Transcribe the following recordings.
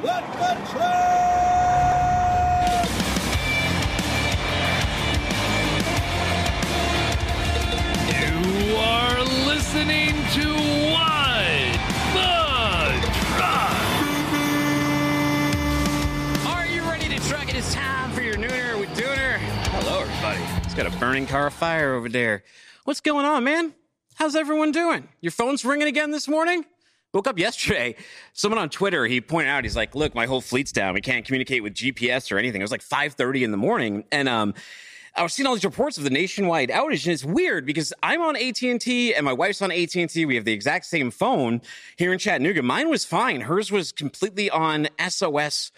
Let the train! You are listening to What the Truck. Are you ready to truck? It is time for your nooner with Dooner. Hello, everybody. It's got a burning car of fire over there. What's going on, man? How's everyone doing? Your phone's ringing again this morning? Woke up yesterday. Someone on Twitter, he pointed out, he's like, look, my whole fleet's down. We can't communicate with GPS or anything. It was like 5.30 in the morning. And, um, I was seeing all these reports of the nationwide outage, and it's weird because I'm on AT&T and my wife's on AT&T. We have the exact same phone here in Chattanooga. Mine was fine. Hers was completely on SOS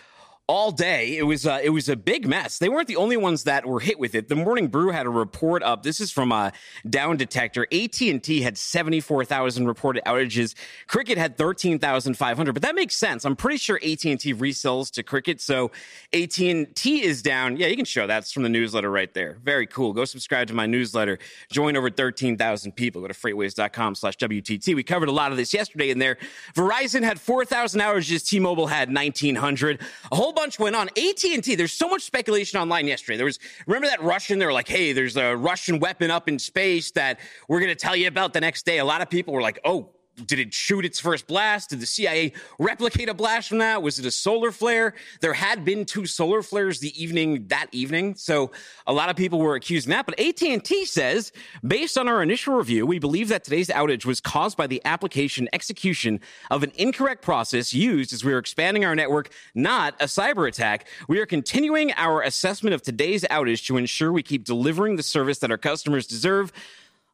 all day. It was uh, it was a big mess. They weren't the only ones that were hit with it. The Morning Brew had a report up. This is from a Down Detector. AT and T had seventy four thousand reported outages. Cricket had thirteen thousand five hundred. But that makes sense. I'm pretty sure AT and T resells to Cricket, so AT and T is down. Yeah, you can show that's from the newsletter right there. Very cool. Go subscribe to my newsletter. Join over thirteen thousand people. Go to freightwaves.com/slash WTT. We covered a lot of this yesterday in there. Verizon had four thousand outages. T-Mobile had nineteen hundred. A whole bunch went on. AT&T, there's so much speculation online yesterday. There was, remember that Russian? They were like, hey, there's a Russian weapon up in space that we're going to tell you about the next day. A lot of people were like, oh, did it shoot its first blast? Did the CIA replicate a blast from that? Was it a solar flare? There had been two solar flares the evening that evening, so a lot of people were accusing that. But AT&T says, based on our initial review, we believe that today's outage was caused by the application execution of an incorrect process used as we were expanding our network, not a cyber attack. We are continuing our assessment of today's outage to ensure we keep delivering the service that our customers deserve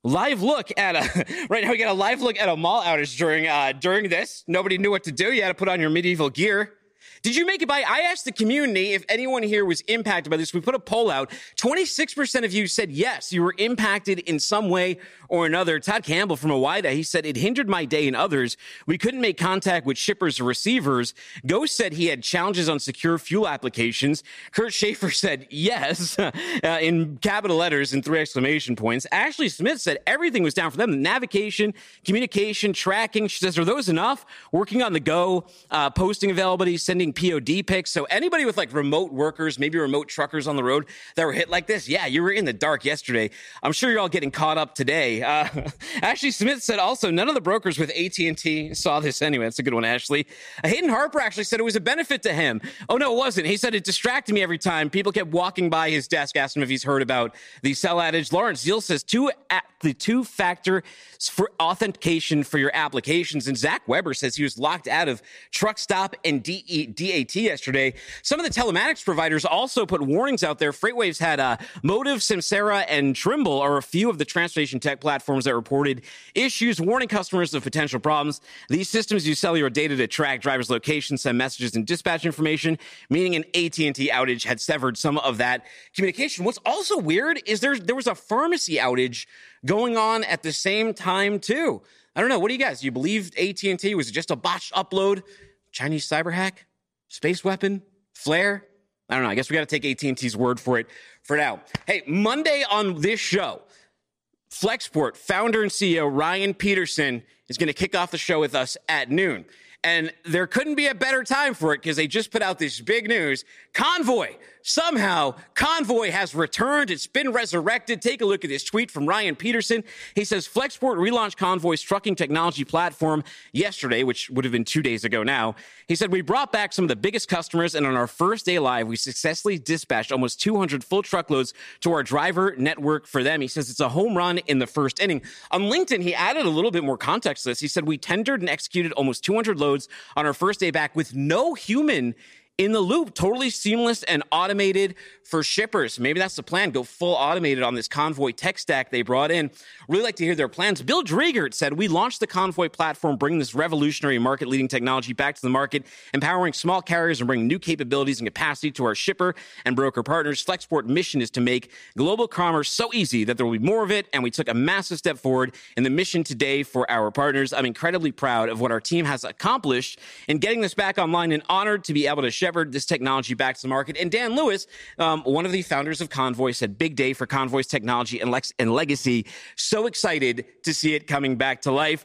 live look at a right now we got a live look at a mall outage during uh during this. Nobody knew what to do. You had to put on your medieval gear did you make it by? I asked the community if anyone here was impacted by this. We put a poll out. 26% of you said yes, you were impacted in some way or another. Todd Campbell from Owida, he said it hindered my day and others. We couldn't make contact with shippers or receivers. Ghost said he had challenges on secure fuel applications. Kurt Schaefer said yes uh, in capital letters and three exclamation points. Ashley Smith said everything was down for them. Navigation, communication, tracking. She says, are those enough? Working on the go, uh, posting availability, sending POD picks. So anybody with like remote workers, maybe remote truckers on the road that were hit like this, yeah, you were in the dark yesterday. I'm sure you're all getting caught up today. Uh, Ashley Smith said also none of the brokers with AT&T saw this anyway. That's a good one, Ashley. Hayden Harper actually said it was a benefit to him. Oh no, it wasn't. He said it distracted me every time. People kept walking by his desk, asking him if he's heard about the cell adage. Lawrence Zeal says two the two factor for authentication for your applications. And Zach Weber says he was locked out of Truck Stop and DE, DAT yesterday. Some of the telematics providers also put warnings out there. FreightWaves had uh, Motive, Samsara, and Trimble are a few of the transportation tech platforms that reported issues, warning customers of potential problems. These systems use cellular data to track drivers' locations, send messages, and dispatch information. Meaning an AT&T outage had severed some of that communication. What's also weird is there there was a pharmacy outage going on at the same time too. I don't know. What do you guys? You believe AT&T was just a botched upload? Chinese cyber hack? Space weapon? Flare? I don't know. I guess we got to take AT&T's word for it for now. Hey, Monday on this show, Flexport founder and CEO Ryan Peterson is going to kick off the show with us at noon. And there couldn't be a better time for it because they just put out this big news. Convoy, somehow, Convoy has returned. It's been resurrected. Take a look at this tweet from Ryan Peterson. He says Flexport relaunched Convoy's trucking technology platform yesterday, which would have been two days ago now. He said, We brought back some of the biggest customers, and on our first day live, we successfully dispatched almost 200 full truckloads to our driver network for them. He says it's a home run in the first inning. On LinkedIn, he added a little bit more context to this. He said, We tendered and executed almost 200 loads on our first day back with no human in the loop, totally seamless and automated for shippers. Maybe that's the plan. Go full automated on this Convoy tech stack they brought in. Really like to hear their plans. Bill Driegert said, We launched the Convoy platform, bringing this revolutionary market leading technology back to the market, empowering small carriers and bringing new capabilities and capacity to our shipper and broker partners. Flexport mission is to make global commerce so easy that there will be more of it. And we took a massive step forward in the mission today for our partners. I'm incredibly proud of what our team has accomplished in getting this back online and honored to be able to shepherd this technology back to the market. And Dan Lewis, um, one of the founders of Convoy, said, Big day for Convoy's technology and, lex- and legacy. So excited to see it coming back to life.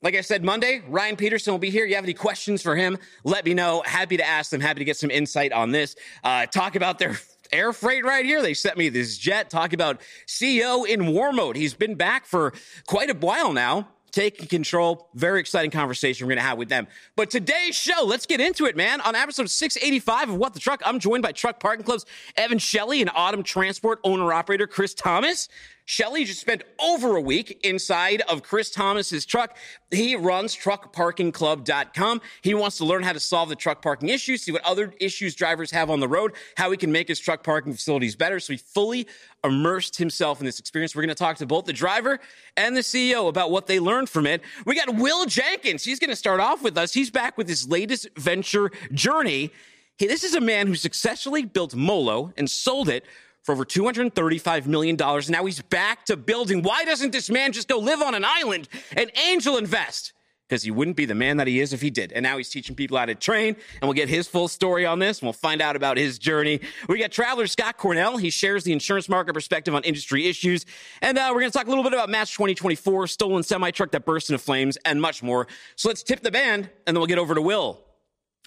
Like I said, Monday, Ryan Peterson will be here. You have any questions for him? Let me know. Happy to ask them. Happy to get some insight on this. Uh, talk about their air freight right here. They sent me this jet. Talk about CEO in war mode. He's been back for quite a while now taking control. Very exciting conversation we're going to have with them. But today's show, let's get into it, man. On episode 685 of What the Truck, I'm joined by Truck Parking Club's Evan Shelley and Autumn Transport owner operator Chris Thomas. Shelley just spent over a week inside of Chris Thomas's truck. He runs truckparkingclub.com. He wants to learn how to solve the truck parking issues, see what other issues drivers have on the road, how he can make his truck parking facilities better. So he fully immersed himself in this experience. We're going to talk to both the driver and the CEO about what they learned from it. We got Will Jenkins. He's going to start off with us. He's back with his latest venture journey. Hey, this is a man who successfully built MoLo and sold it for over $235 million. Now he's back to building. Why doesn't this man just go live on an island and angel invest? Because he wouldn't be the man that he is if he did. And now he's teaching people how to train, and we'll get his full story on this, and we'll find out about his journey. We got traveler Scott Cornell. He shares the insurance market perspective on industry issues. And uh, we're going to talk a little bit about MATS 2024, stolen semi truck that burst into flames, and much more. So let's tip the band, and then we'll get over to Will.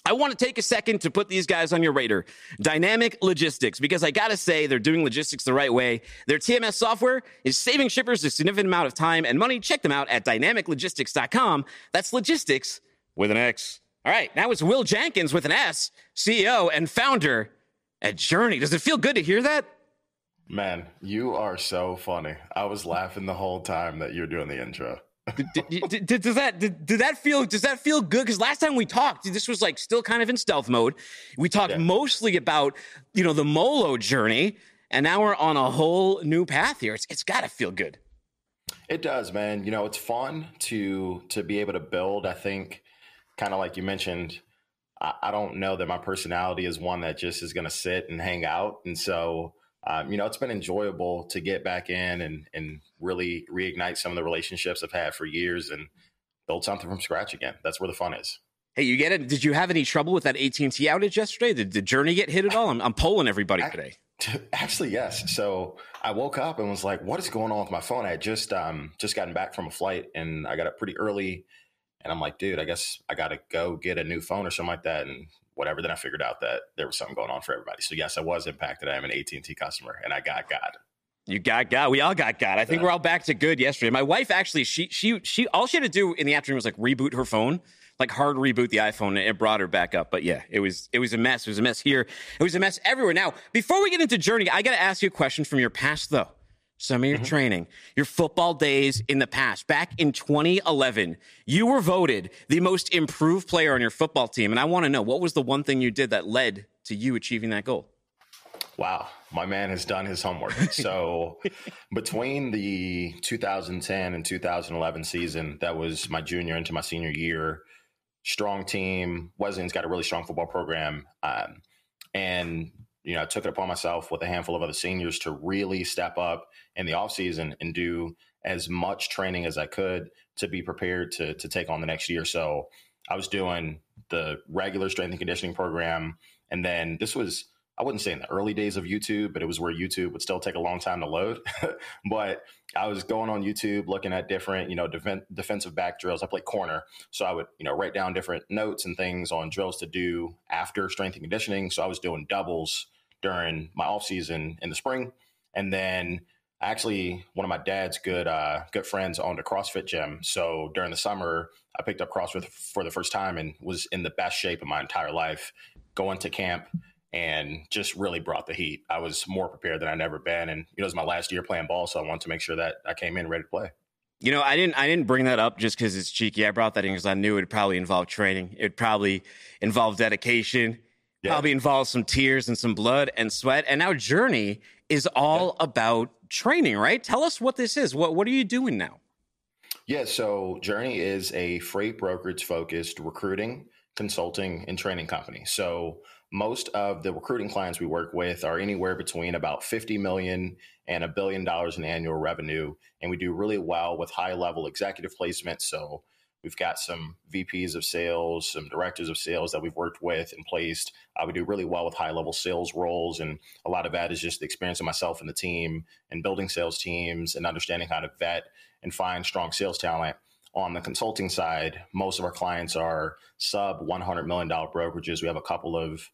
I want to take a second to put these guys on your radar. Dynamic Logistix, because I got to say, they're doing logistics the right way. Their TMS software is saving shippers a significant amount of time and money. Check them out at dynamiclogistix.com. That's logistics with an X. All right, now it's Will Jenkins with an S, CEO and founder at Journey. Does it feel good to hear that? Man, you are so funny. I was laughing the whole time that you're doing the intro did, did, did, does that did, did, that feel does that feel good? Because last time we talked, this was like still kind of in stealth mode. We talked yeah. mostly about you know the MoLo journey, and now we're on a whole new path here. It's it's got to feel good. It does, man. You know, it's fun to to be able to build. I think, kind of like you mentioned, I, I don't know that my personality is one that just is going to sit and hang out, and so um, you know, it's been enjoyable to get back in and and really reignite some of the relationships I've had for years and build something from scratch again. That's where the fun is. Hey, you get it? Did you have any trouble with that AT and T outage yesterday? Did the journey get hit at all? I'm, I'm polling everybody today. Actually, yes. So I woke up and was like, "What is going on with my phone?" I had just um just gotten back from a flight and I got up pretty early, and I'm like, "Dude, I guess I got to go get a new phone or something like that." And whatever. Then I figured out that there was something going on for everybody. So yes, I was impacted. I am an AT and T customer, and I got God. You got God. We all got God. I think we're all back to good yesterday. My wife actually, she she she all she had to do in the afternoon was like reboot her phone, like hard reboot the iPhone, and it brought her back up. But yeah, it was it was a mess. It was a mess here. It was a mess everywhere. Now, before we get into journey, I got to ask you a question from your past though some of your mm-hmm. training, your football days in the past. Back in 2011, you were voted the most improved player on your football team. And I want to know what was the one thing you did that led to you achieving that goal? Wow, my man has done his homework. So, between the 2010 and 2011 season, that was my junior into my senior year, strong team. Wesleyan's got a really strong football program. Um, and you know, I took it upon myself with a handful of other seniors to really step up in the offseason and do as much training as I could to be prepared to to take on the next year. So I was doing the regular strength and conditioning program, and then this was I wouldn't say in the early days of YouTube, but it was where YouTube would still take a long time to load. but I was going on YouTube looking at different, you know, def- defensive back drills. I played corner, so I would, you know, write down different notes and things on drills to do after strength and conditioning. So I was doing doubles during my off season in the spring, and then actually one of my dad's good uh, good friends owned a CrossFit gym. So during the summer, I picked up CrossFit for the first time and was in the best shape of my entire life. Going to camp and just really brought the heat. I was more prepared than I'd ever been, and it was my last year playing ball, so I wanted to make sure that I came in ready to play. You know, I didn't I didn't bring that up just because it's cheeky. I brought that in because I knew it'd probably involve training. It'd probably involve dedication yeah. probably involves some tears and some blood and sweat. And now Journey is all yeah. about training, right? Tell us what this is. What what are you doing now? Yeah, so Journey is a freight brokerage focused recruiting, consulting, and training company. So most of the recruiting clients we work with are anywhere between about 50 million and a billion dollars in annual revenue. And we do really well with high level executive placement. So We've got some VPs of sales, some directors of sales that we've worked with and placed. Uh, we do really well with high level sales roles. And a lot of that is just the experience of myself and the team and building sales teams and understanding how to vet and find strong sales talent. On the consulting side, most of our clients are sub $100 million brokerages. We have a couple of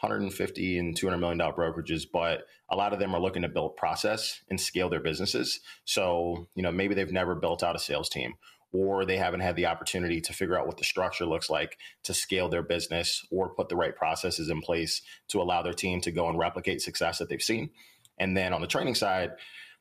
150 and 200 million dollar brokerages, but a lot of them are looking to build process and scale their businesses. So, you know, maybe they've never built out a sales team or they haven't had the opportunity to figure out what the structure looks like to scale their business or put the right processes in place to allow their team to go and replicate success that they've seen. And then on the training side,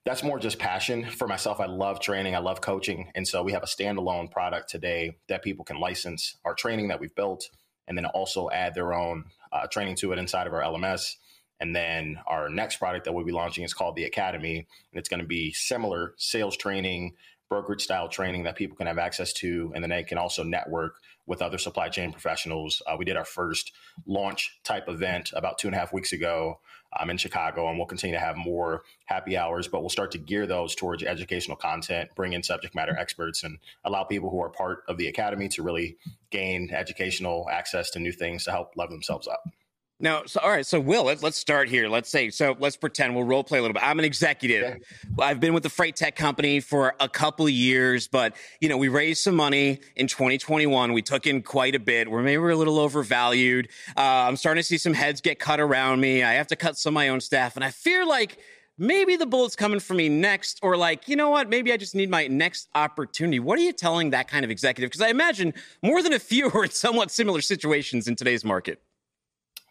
that's more just passion for myself. I love training, I love coaching. And so we have a standalone product today that people can license our training that we've built and then also add their own uh, training to it inside of our LMS. And then our next product that we'll be launching is called the Academy. And it's going to be similar sales training, brokerage style training that people can have access to, and then they can also network with other supply chain professionals. Uh, we did our first launch type event about two and a half weeks ago um, in Chicago, and we'll continue to have more happy hours, but we'll start to gear those towards educational content, bring in subject matter experts, and allow people who are part of the academy to really gain educational access to new things to help level themselves up. Now, so all right, so Will, let, us start here. Let's say, so let's pretend we'll role play a little bit. I'm an executive. Okay. I've been with the freight tech company for a couple of years, but you know, we raised some money in 2021. We took in quite a bit. We're maybe we're a little overvalued. Uh, I'm starting to see some heads get cut around me. I have to cut some of my own staff, and I fear like maybe the bullet's coming for me next, or like, you know what, maybe I just need my next opportunity. What are you telling that kind of executive? Because I imagine more than a few are in somewhat similar situations in today's market.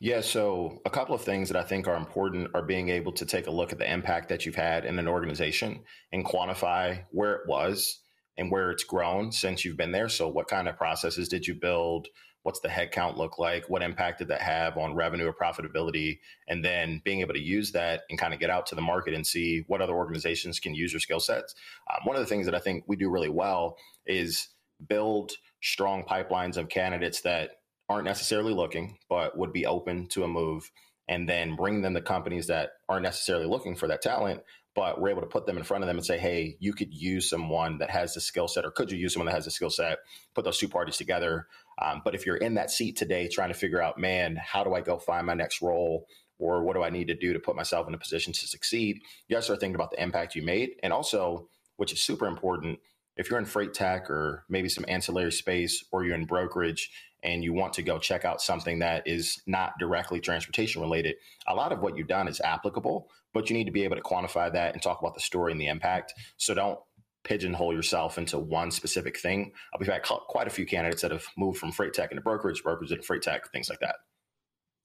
Yeah, so a couple of things that I think are important are being able to take a look at the impact that you've had in an organization and quantify where it was and where it's grown since you've been there. So, what kind of processes did you build? What's the headcount look like? What impact did that have on revenue or profitability? And then being able to use that and kind of get out to the market and see what other organizations can use your skill sets. Um, one of the things that I think we do really well is build strong pipelines of candidates that aren't necessarily looking, but would be open to a move, and then bring them the companies that aren't necessarily looking for that talent, but we're able to put them in front of them and say, hey, you could use someone that has the skill set, or could you use someone that has the skill set? Put those two parties together. Um, but if you're in that seat today trying to figure out, man, how do I go find my next role? Or what do I need to do to put myself in a position to succeed? You to start thinking about the impact you made. And also, which is super important, if you're in freight tech or maybe some ancillary space or you're in brokerage and you want to go check out something that is not directly transportation related, a lot of what you've done is applicable, but you need to be able to quantify that and talk about the story and the impact. So don't pigeonhole yourself into one specific thing. We've had quite a few candidates that have moved from freight tech into brokerage, brokerage into freight tech, things like that.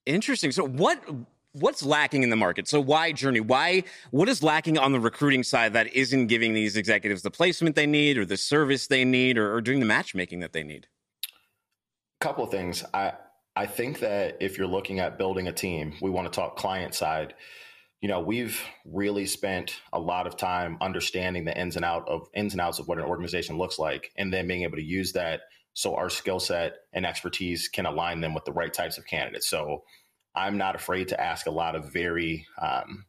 Interesting. So what what's lacking in the market? So why Journey? Why what is lacking on the recruiting side that isn't giving these executives the placement they need or the service they need or, or doing the matchmaking that they need? Couple of things. I I think that if you're looking at building a team, we want to talk client side. You know, we've really spent a lot of time understanding the ins and out of ins and outs of what an organization looks like, and then being able to use that so our skill set and expertise can align them with the right types of candidates. So I'm not afraid to ask a lot of very um,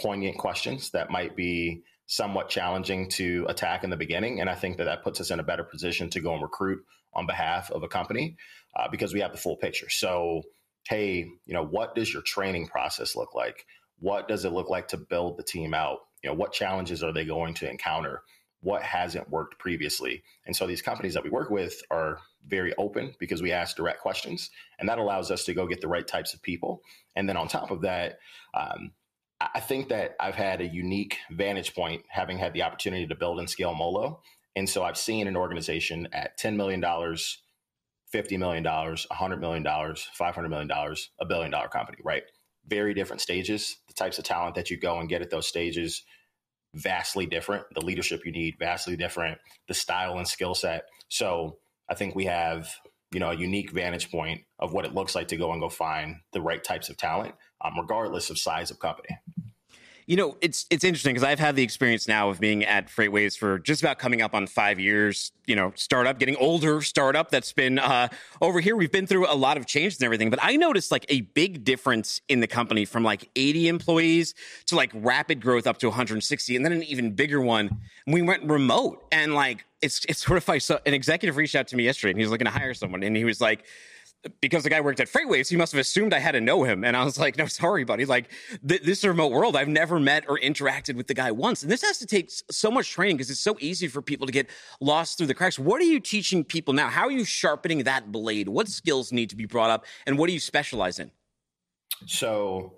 poignant questions that might be somewhat challenging to attack in the beginning, and I think that that puts us in a better position to go and recruit on behalf of a company uh, because we have the full picture. So, hey, you know, what does your training process look like? What does it look like to build the team out? You know, what challenges are they going to encounter? What hasn't worked previously? And so these companies that we work with are very open because we ask direct questions, and that allows us to go get the right types of people. And then on top of that, um, I think that I've had a unique vantage point having had the opportunity to build and scale MoLo. And so I've seen an organization at $10 million, $50 million, $100 million, $500 million, a billion dollar company, right? Very different stages. The types of talent that you go and get at those stages, vastly different. The leadership you need, vastly different. The style and skill set. So I think we have, you know, a unique vantage point of what it looks like to go and go find the right types of talent, um, regardless of size of company. You know, it's it's interesting because I've had the experience now of being at FreightWaves for just about coming up on five years. You know, startup, getting older, startup that's been uh, over here. We've been through a lot of changes and everything, but I noticed like a big difference in the company from like 80 employees to like rapid growth up to 160, and then an even bigger one. We went remote, and like it's it's sort of like so an executive reached out to me yesterday, and he was looking to hire someone, and he was like because the guy worked at Freightwaves, he must have assumed I had to know him. And I was like, no, sorry, buddy. Like th- this remote world, I've never met or interacted with the guy once. And this has to take so much training because it's so easy for people to get lost through the cracks. What are you teaching people now? How are you sharpening that blade? What skills need to be brought up? And what do you specialize in? So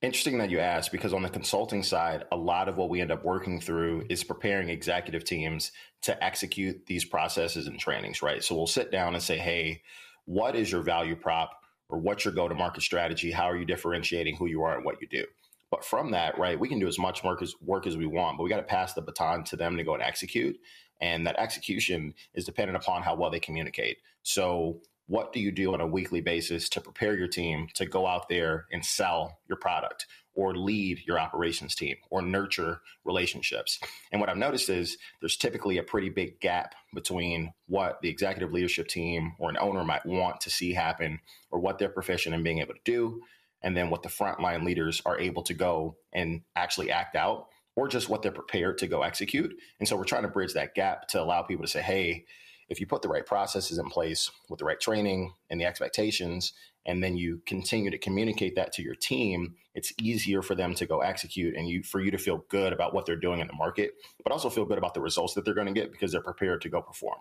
interesting that you asked because on the consulting side, a lot of what we end up working through is preparing executive teams to execute these processes and trainings, right? So we'll sit down and say, hey, what is your value prop or what's your go to market strategy? How are you differentiating who you are and what you do? But from that, right, we can do as much work as work as we want, but we got to pass the baton to them to go and execute. And that execution is dependent upon how well they communicate. So what do you do on a weekly basis to prepare your team to go out there and sell your product? or lead your operations team or nurture relationships. And what I've noticed is there's typically a pretty big gap between what the executive leadership team or an owner might want to see happen or what they're proficient in being able to do, and then what the frontline leaders are able to go and actually act out or just what they're prepared to go execute. And so we're trying to bridge that gap to allow people to say, hey, if you put the right processes in place with the right training and the expectations, and then you continue to communicate that to your team, it's easier for them to go execute and you for you to feel good about what they're doing in the market, but also feel good about the results that they're going to get because they're prepared to go perform.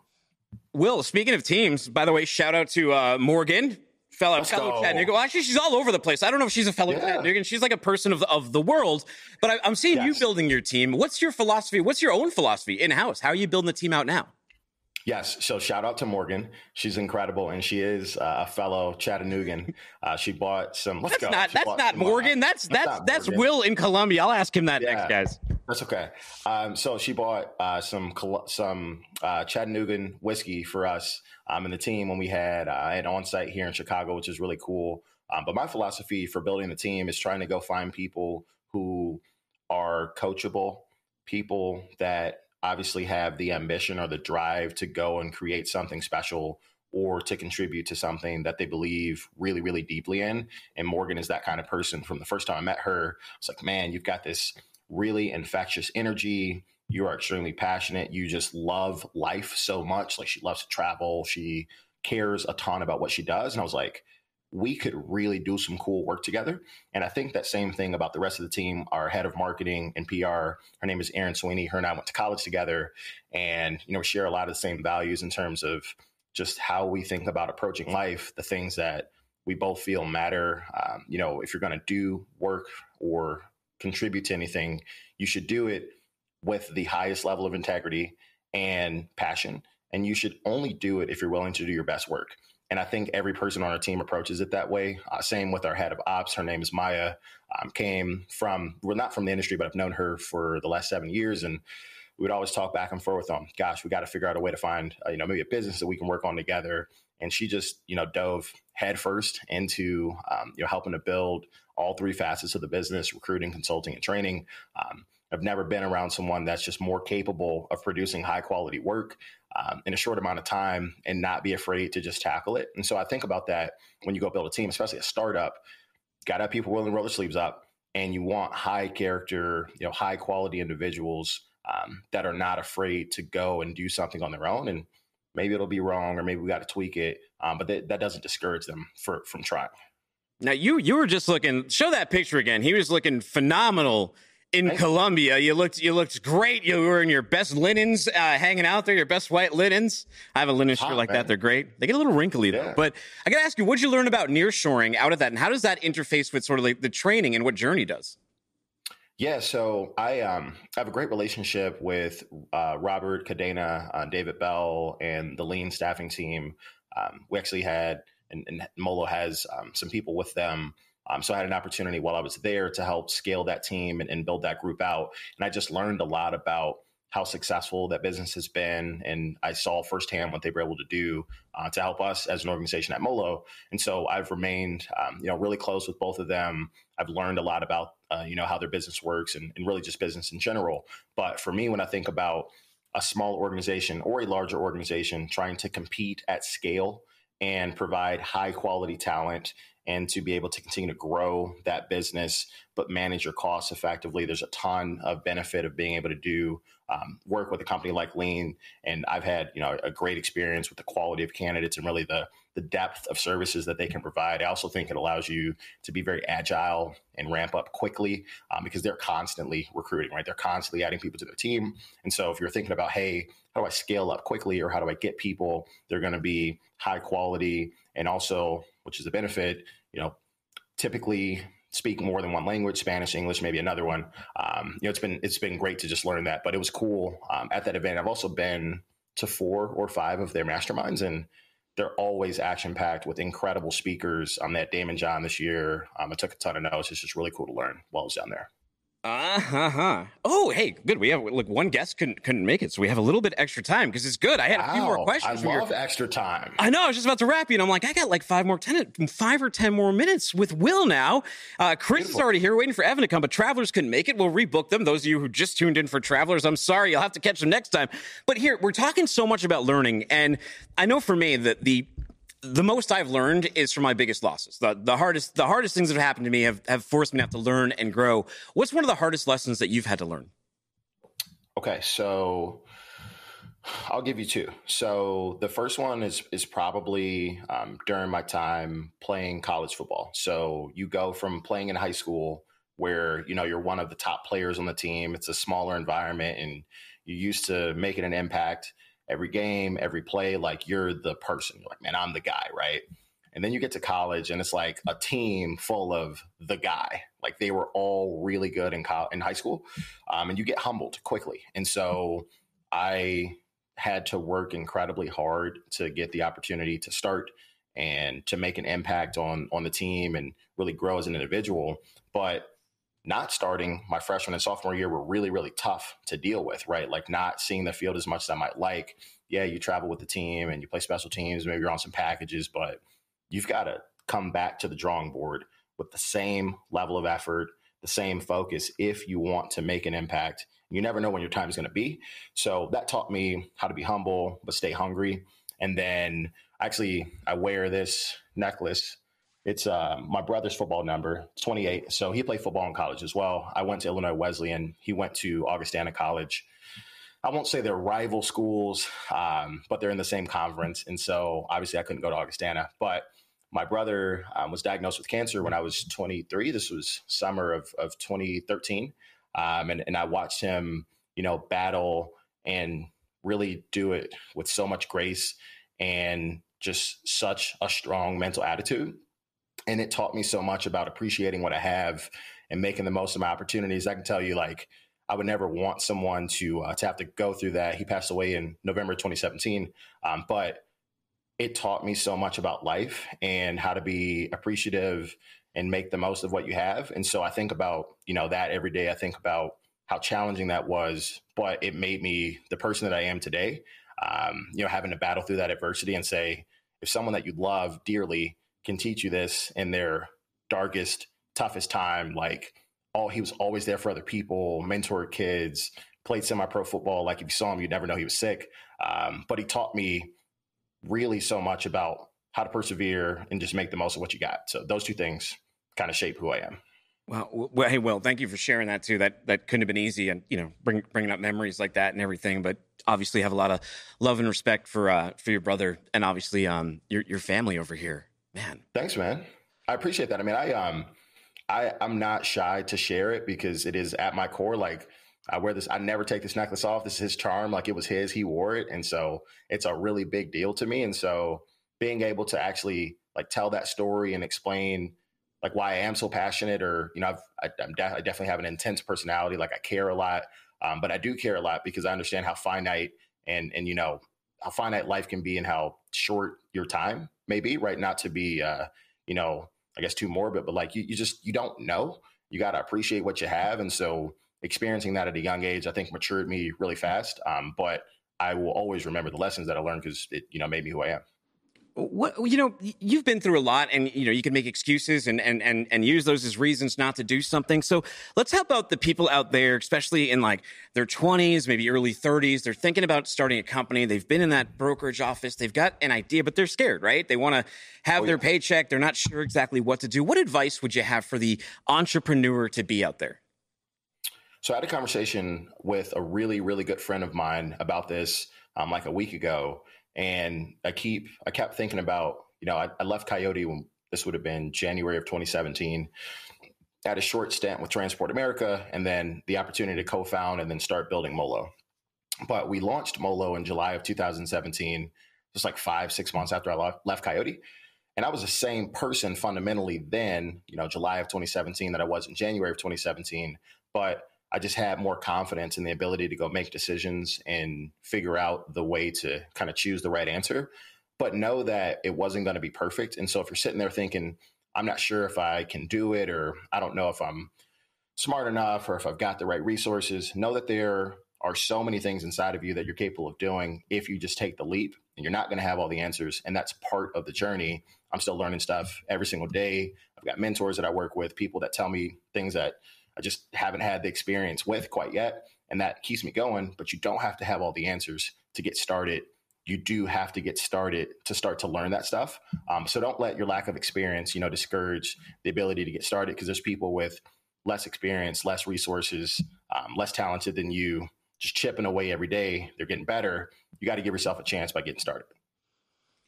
Will, speaking of teams, by the way, shout out to uh, Morgan, fellow Let's fellow go. Chattanooga. Well, actually, she's all over the place. I don't know if she's a fellow yeah. Chattanooga. She's like a person of the, of the world. But I, am seeing yes. you building your team. What's your philosophy? What's your own philosophy in house? How are you building the team out now? Yes. So shout out to Morgan. She's incredible, and she is uh, a fellow Chattanoogan. Uh, she bought some. Let's that's go. Not, that's not Morgan. That's that's that's, that's Will in Colombia. I'll ask him that yeah, next, guys. That's okay. Um, so she bought uh, some some uh, Chattanoogan whiskey for us um, and the team when we had uh, an on site here in Chicago, which is really cool. Um, but my philosophy for building the team is trying to go find people who are coachable, people that obviously have the ambition or the drive to go and create something special or to contribute to something that they believe really, really deeply in. And Morgan is that kind of person. From the first time I met her, it's like, man, you've got this really infectious energy. You are extremely passionate. You just love life so much. Like she loves to travel. She cares a ton about what she does. And I was like, we could really do some cool work together. And I think that same thing about the rest of the team. Our head of marketing and PR, her name is Erin Sweeney. Her and I went to college together, and you know, share a lot of the same values in terms of just how we think about approaching life, the things that we both feel matter. Um, you know, if you're going to do work or contribute to anything, you should do it with the highest level of integrity and passion. And you should only do it if you're willing to do your best work. And I think every person on our team approaches it that way. Uh, same with our head of ops. Her name is Maya. Um, came from, well, not from the industry, but I've known her for the last seven years. And we would always talk back and forth on, gosh, we got to figure out a way to find, uh, you know, maybe a business that we can work on together. And she just, you know, dove headfirst into, um, you know, helping to build all three facets of the business recruiting, consulting, and training. Um, I've never been around someone that's just more capable of producing high quality work um, in a short amount of time and not be afraid to just tackle it. And so I think about that when you go build a team, especially a startup. Got to have people willing to roll their sleeves up, and you want high character, you know, high quality individuals um, that are not afraid to go and do something on their own. And maybe it'll be wrong, or maybe we got to tweak it, um, but that, that doesn't discourage them for, from trying. Now you you were just looking. Show that picture again. He was looking phenomenal in Thanks. Colombia. You looked you looked great. You were in your best linens, uh, hanging out there, your best white linens. I have a linen shirt like man. that. They're great. They get a little wrinkly yeah. though. But I got to ask you, what did you learn about nearshoring out of that, and how does that interface with sort of like the training and what Journey does? Yeah, so I um have a great relationship with uh, Robert Cadena, uh, David Bell, and the Lean staffing team. Um, we actually had and, and MoLo has um, some people with them um, so I had an opportunity while I was there to help scale that team and, and, build that group out. And I just learned a lot about how successful that business has been. And I saw firsthand what they were able to do uh, to help us as an organization at MoLo. And so I've remained, um, you know, really close with both of them. I've learned a lot about, uh, you know, how their business works and, and really just business in general. But for me, when I think about a small organization or a larger organization trying to compete at scale and provide high quality talent and to be able to continue to grow that business, but manage your costs effectively. There's a ton of benefit of being able to do um, work with a company like Lean, and I've had you know a great experience with the quality of candidates and really the the depth of services that they can provide. I also think it allows you to be very agile and ramp up quickly um, because they're constantly recruiting, right? They're constantly adding people to their team, and so if you're thinking about hey, how do I scale up quickly or how do I get people? They're going to be high quality and also, which is a benefit, you know, typically speak more than one language spanish english maybe another one. Um, you know it's been it's been great to just learn that but it was cool um, at that event. I've also been to four or five of their masterminds and they're always action packed with incredible speakers. I'm at Daymond John this year. Um, i took a ton of notes. It's just really cool to learn while i was down there uh huh. Oh, hey, good. We have like one guest couldn't couldn't make it, so we have a little bit extra time because it's good. I had a few more questions. I love your... extra time. I know. I was just about to wrap you, and I'm like, I got like five more ten, five or ten more minutes with Will now. Uh, Chris Beautiful. is already here, waiting for Evan to come, but Travelers couldn't make it. We'll rebook them. Those of you who just tuned in for Travelers, I'm sorry, you'll have to catch them next time. But here, we're talking so much about learning, and I know for me that the the most I've learned is from my biggest losses. The, the hardest the hardest things that have happened to me have, have forced me to have to learn and grow. What's one of the hardest lessons that you've had to learn? Okay, so I'll give you two. So the first one is is probably um, during my time playing college football. So you go from playing in high school where you know you're one of the top players on the team. It's a smaller environment, and you're used to making an impact every game, every play, like you're the person. You're like, man, I'm the guy, right? And then you get to college and it's like a team full of the guy. Like they were all really good in, in high school. Um, and you get humbled quickly. And so I had to work incredibly hard to get the opportunity to start and to make an impact on on the team and really grow as an individual. But not starting my freshman and sophomore year were really, really tough to deal with, right? Like not seeing the field as much as I might like. Yeah, you travel with the team and you play special teams, maybe you're on some packages, but you've got to come back to the drawing board with the same level of effort, the same focus if you want to make an impact. You never know when your time is going to be. So that taught me how to be humble, but stay hungry. And then actually, I wear this necklace it's uh, my brother's football number, 28. So he played football in college as well. I went to Illinois Wesleyan. He went to Augustana College. I won't say they're rival schools, um, but they're in the same conference. And so obviously I couldn't go to Augustana. But my brother um, was diagnosed with cancer when I was 23. This was summer of, of 2013. Um, and, and I watched him, you know, battle and really do it with so much grace and just such a strong mental attitude and it taught me so much about appreciating what I have and making the most of my opportunities. I can tell you, like, I would never want someone to uh, to have to go through that. He passed away in November 2017, um, but it taught me so much about life and how to be appreciative and make the most of what you have. And so I think about you know that every day. I think about how challenging that was, but it made me the person that I am today. Um, you know, having to battle through that adversity and say, if someone that you love dearly can teach you this in their darkest, toughest time. Like, oh, he was always there for other people, mentored kids, played semi-pro football. Like, if you saw him, you'd never know he was sick. Um, but he taught me really so much about how to persevere and just make the most of what you got. So those two things kind of shape who I am. Well, well, hey, Will, thank you for sharing that too. That that couldn't have been easy, and you know, bring, bringing up memories like that and everything. But obviously, have a lot of love and respect for uh, for your brother, and obviously, um, your your family over here. Man. Thanks, man. I appreciate that. I mean, I um I I'm not shy to share it because it is at my core like I wear this I never take this necklace off. This is his charm like it was his, he wore it and so it's a really big deal to me and so being able to actually like tell that story and explain like why I am so passionate or you know I've, I, am I definitely have an intense personality like I care a lot um, but I do care a lot because I understand how finite and and you know how finite life can be and how short your time may be, right? Not to be, uh, you know, I guess too morbid, but like you, you just, you don't know. You got to appreciate what you have. And so experiencing that at a young age, I think matured me really fast. Um, but I will always remember the lessons that I learned because it, you know, made me who I am. What you know you've been through a lot and you know you can make excuses and and and and use those as reasons not to do something. So let's help out the people out there especially in like their 20s maybe early 30s they're thinking about starting a company. They've been in that brokerage office. They've got an idea but they're scared right? They want to have Oh, their yeah. paycheck. They're not sure exactly what to do. What advice would you have for the entrepreneur to be out there? So I had a conversation with a really, really good friend of mine about this um, like a week ago, and I keep I kept thinking about you know I, I left Coyote when this would have been January of 2017. I had a short stint with Transport America, and then the opportunity to co-found and then start building MoLo. But we launched MoLo in July of 2017, just like five six months after I left, left Coyote. And I was the same person fundamentally then, you know, July of 2017 that I was in January of 2017. But I just had more confidence in the ability to go make decisions and figure out the way to kind of choose the right answer, but know that it wasn't going to be perfect. And so if you're sitting there thinking, I'm not sure if I can do it, or I don't know if I'm smart enough, or if I've got the right resources, know that there are so many things inside of you that you're capable of doing if you just take the leap and you're not going to have all the answers. And that's part of the journey. I'm still learning stuff every single day. I've got mentors that I work with, people that tell me things that I just haven't had the experience with quite yet. And that keeps me going. But you don't have to have all the answers to get started. You do have to get started to start to learn that stuff. Um, so don't let your lack of experience, you know, discourage the ability to get started because there's people with less experience, less resources, um, less talented than you, just chipping away every day. They're getting better. You got to give yourself a chance by getting started.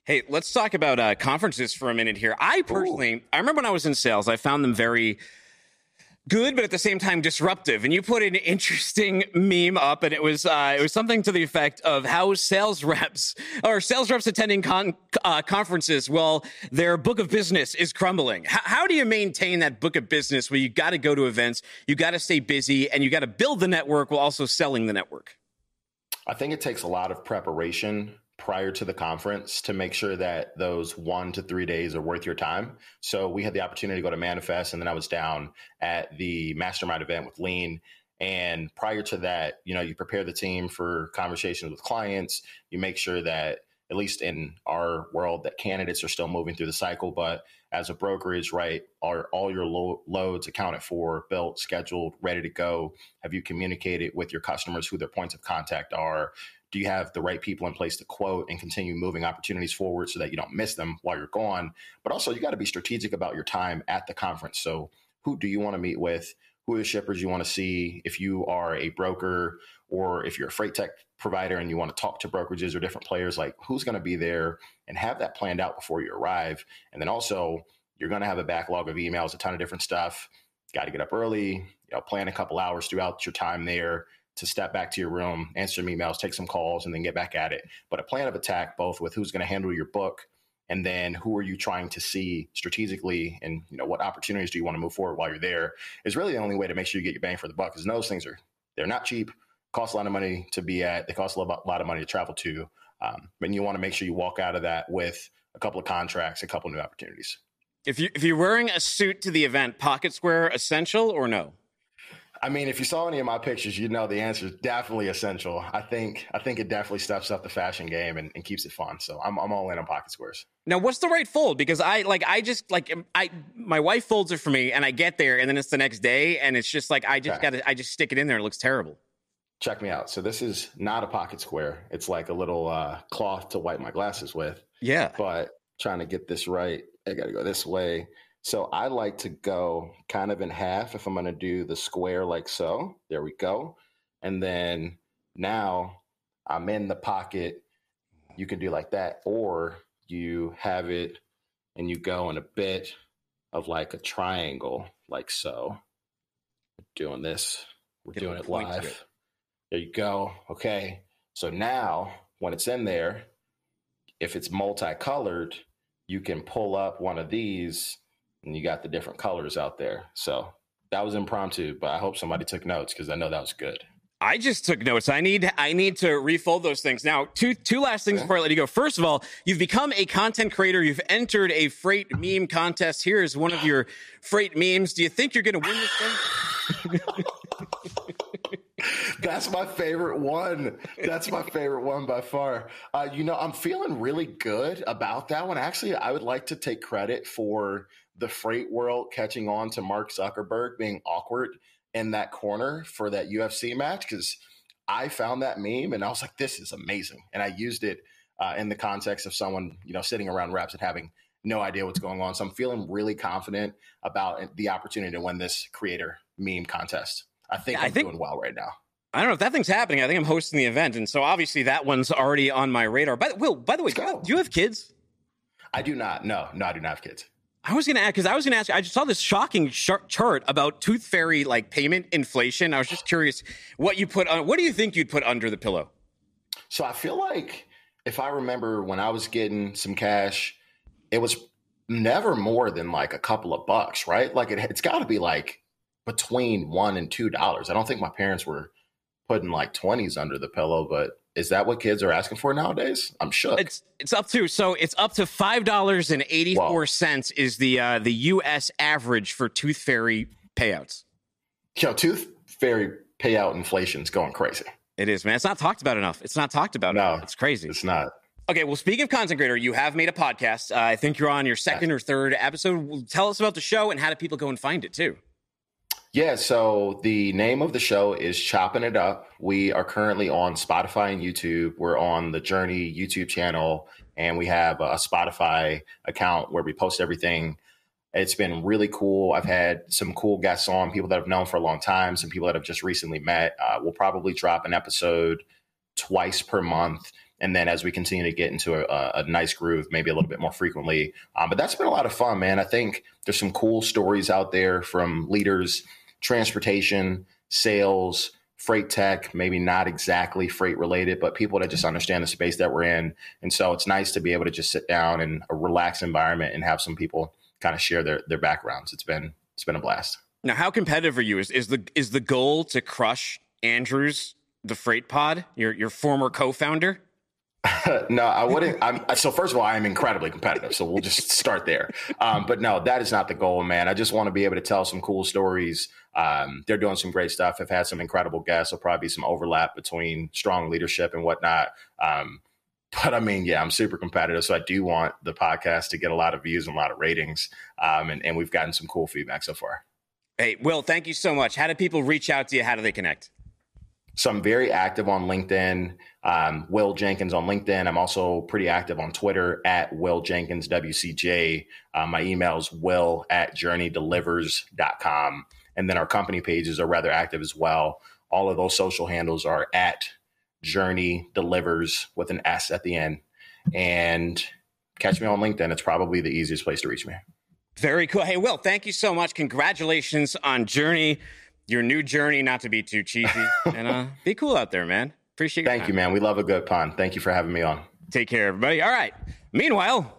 Hey, let's talk about uh, conferences for a minute here. I personally, I remember when I was in sales, I found them very good, but at the same time disruptive. And you put an interesting meme up, and it was uh, it was something to the effect of how sales reps or sales reps attending con- uh, conferences, well, their book of business is crumbling. H- how do you maintain that book of business where you got to go to events, you got to stay busy, and you got to build the network while also selling the network? I think it takes a lot of preparation prior to the conference to make sure that those one to three days are worth your time. So we had the opportunity to go to Manifest, and then I was down at the mastermind event with Lean. And prior to that, you know, you prepare the team for conversations with clients. You make sure that, at least in our world, that candidates are still moving through the cycle. But as a brokerage, right, are all your lo- loads accounted for, built, scheduled, ready to go? Have you communicated with your customers who their points of contact are? Do you have the right people in place to quote and continue moving opportunities forward so that you don't miss them while you're gone? But also, you got to be strategic about your time at the conference. So, who do you want to meet with? Who are the shippers you want to see? If you are a broker or if you're a freight tech provider and you want to talk to brokerages or different players, like who's going to be there and have that planned out before you arrive. And then also, you're going to have a backlog of emails, a ton of different stuff. Got to get up early, you know, plan a couple hours throughout your time there to step back to your room, answer some emails, take some calls, and then get back at it. But a plan of attack, both with who's going to handle your book, and then who are you trying to see strategically, and you know what opportunities do you want to move forward while you're there, is really the only way to make sure you get your bang for the buck. Because those things are they're not cheap, cost a lot of money to be at, they cost a lot of money to travel to, um, and you want to make sure you walk out of that with a couple of contracts, a couple of new opportunities. If you if you're wearing a suit to the event, pocket square essential or no? I mean, if you saw any of my pictures, you'd know the answer is definitely essential. I think I think it definitely steps up the fashion game and, and keeps it fun. So I'm I'm all in on pocket squares. Now, what's the right fold? Because I like I just like I my wife folds it for me, and I get there, and then it's the next day, and it's just like I just Okay. got I just stick it in there. It looks terrible. Check me out. So this is not a pocket square. It's like a little uh, cloth to wipe my glasses with. Yeah. But trying to get this right, I got to go this way. So I like to go kind of in half if I'm going to do the square like so. There we go. And then now I'm in the pocket. You can do like that, or you have it and you go in a bit of like a triangle, like so. Doing this, we're Get doing it live. it. There you go. Okay. So now when it's in there, if it's multicolored, you can pull up one of these and you got the different colors out there. So that was impromptu, but I hope somebody took notes because I know that was good. I just took notes. I need I need to refold those things. Now, two two last things Okay. before I let you go. First of all, you've become a content creator. You've entered a freight meme contest. Here is one of your freight memes. Do you think you're going to win this thing? That's my favorite one. That's my favorite one by far. Uh, you know, I'm feeling really good about that one. Actually, I would like to take credit for the freight world catching on to Mark Zuckerberg being awkward in that corner for that UFC match because I found that meme and I was like, this is amazing. And I used it uh, in the context of someone, you know, sitting around reps and having no idea what's going on. So I'm feeling really confident about the opportunity to win this creator meme contest. I think yeah, I'm think, doing well right now. I don't know if that thing's happening. I think I'm hosting the event, and so obviously that one's already on my radar. But Will, by the way, do you have kids? I do not. No, no, I do not have kids. I was to ask because I was to ask. I just saw this shocking chart about Tooth Fairy like payment inflation. I was just curious what you put on. What do you think you'd put under the pillow? So I feel like if I remember when I was getting some cash, it was never more than like a couple of bucks, right? Like it, it's got to be like between one and two dollars. I don't think my parents were putting like twenties under the pillow, but is that what kids are asking for nowadays? I'm shook. It's it's up to so it's up to five dollars and eighty four cents is the uh, the U.S. average for Tooth Fairy payouts. Yo, Tooth Fairy payout inflation is going crazy. It is, man. It's not talked about enough. It's not talked about. No, enough. it's crazy. It's not. Okay, well, speaking of content creator, you have made a podcast. Uh, I think you're on your second or third episode. Tell us about the show and how do people go and find it too? Yeah, so the name of the show is Chopping It Up. We are currently on Spotify and YouTube. We're on the Journey YouTube channel, and we have a Spotify account where we post everything. It's been really cool. I've had some cool guests on, people that I've known for a long time, some people that I've just recently met. Uh, we'll probably drop an episode twice per month. And then as we continue to get into a, a nice groove, maybe a little bit more frequently. Um, but that's been a lot of fun, man. I think there's some cool stories out there from leaders transportation, sales, freight tech, maybe not exactly freight related, but people that just understand the space that we're in. And so it's nice to be able to just sit down in a relaxed environment and have some people kind of share their their backgrounds. It's been it's been a blast. Now, how competitive are you? Is is the is the goal to crush Andrews, the freight pod, your your former co-founder? no, I wouldn't. I'm, so first of all, I am incredibly competitive. So we'll just start there. Um, but no, that is not the goal, man. I just want to be able to tell some cool stories. Um, they're doing some great stuff. I've had some incredible guests. There'll probably be some overlap between strong leadership and whatnot. Um, but I mean, yeah, I'm super competitive. So I do want the podcast to get a lot of views and a lot of ratings. Um, and, and we've gotten some cool feedback so far. Hey, Will, thank you so much. How do people reach out to you? How do they connect? So I'm very active on LinkedIn. Um, Will Jenkins on LinkedIn. I'm also pretty active on Twitter at Will Jenkins WCJ. Uh, my email is will at journeydelivers.com. And then our company pages are rather active as well. All of those social handles are at Journey Delivers with an S at the end. And catch me on LinkedIn. It's probably the easiest place to reach me. Very cool. Hey, Will, thank you so much. Congratulations on Journey your new journey, not to be too cheesy, and uh, be cool out there, man. Appreciate. Thank time. you, man. We love a good pun. Thank you for having me on. Take care, everybody. All right. Meanwhile.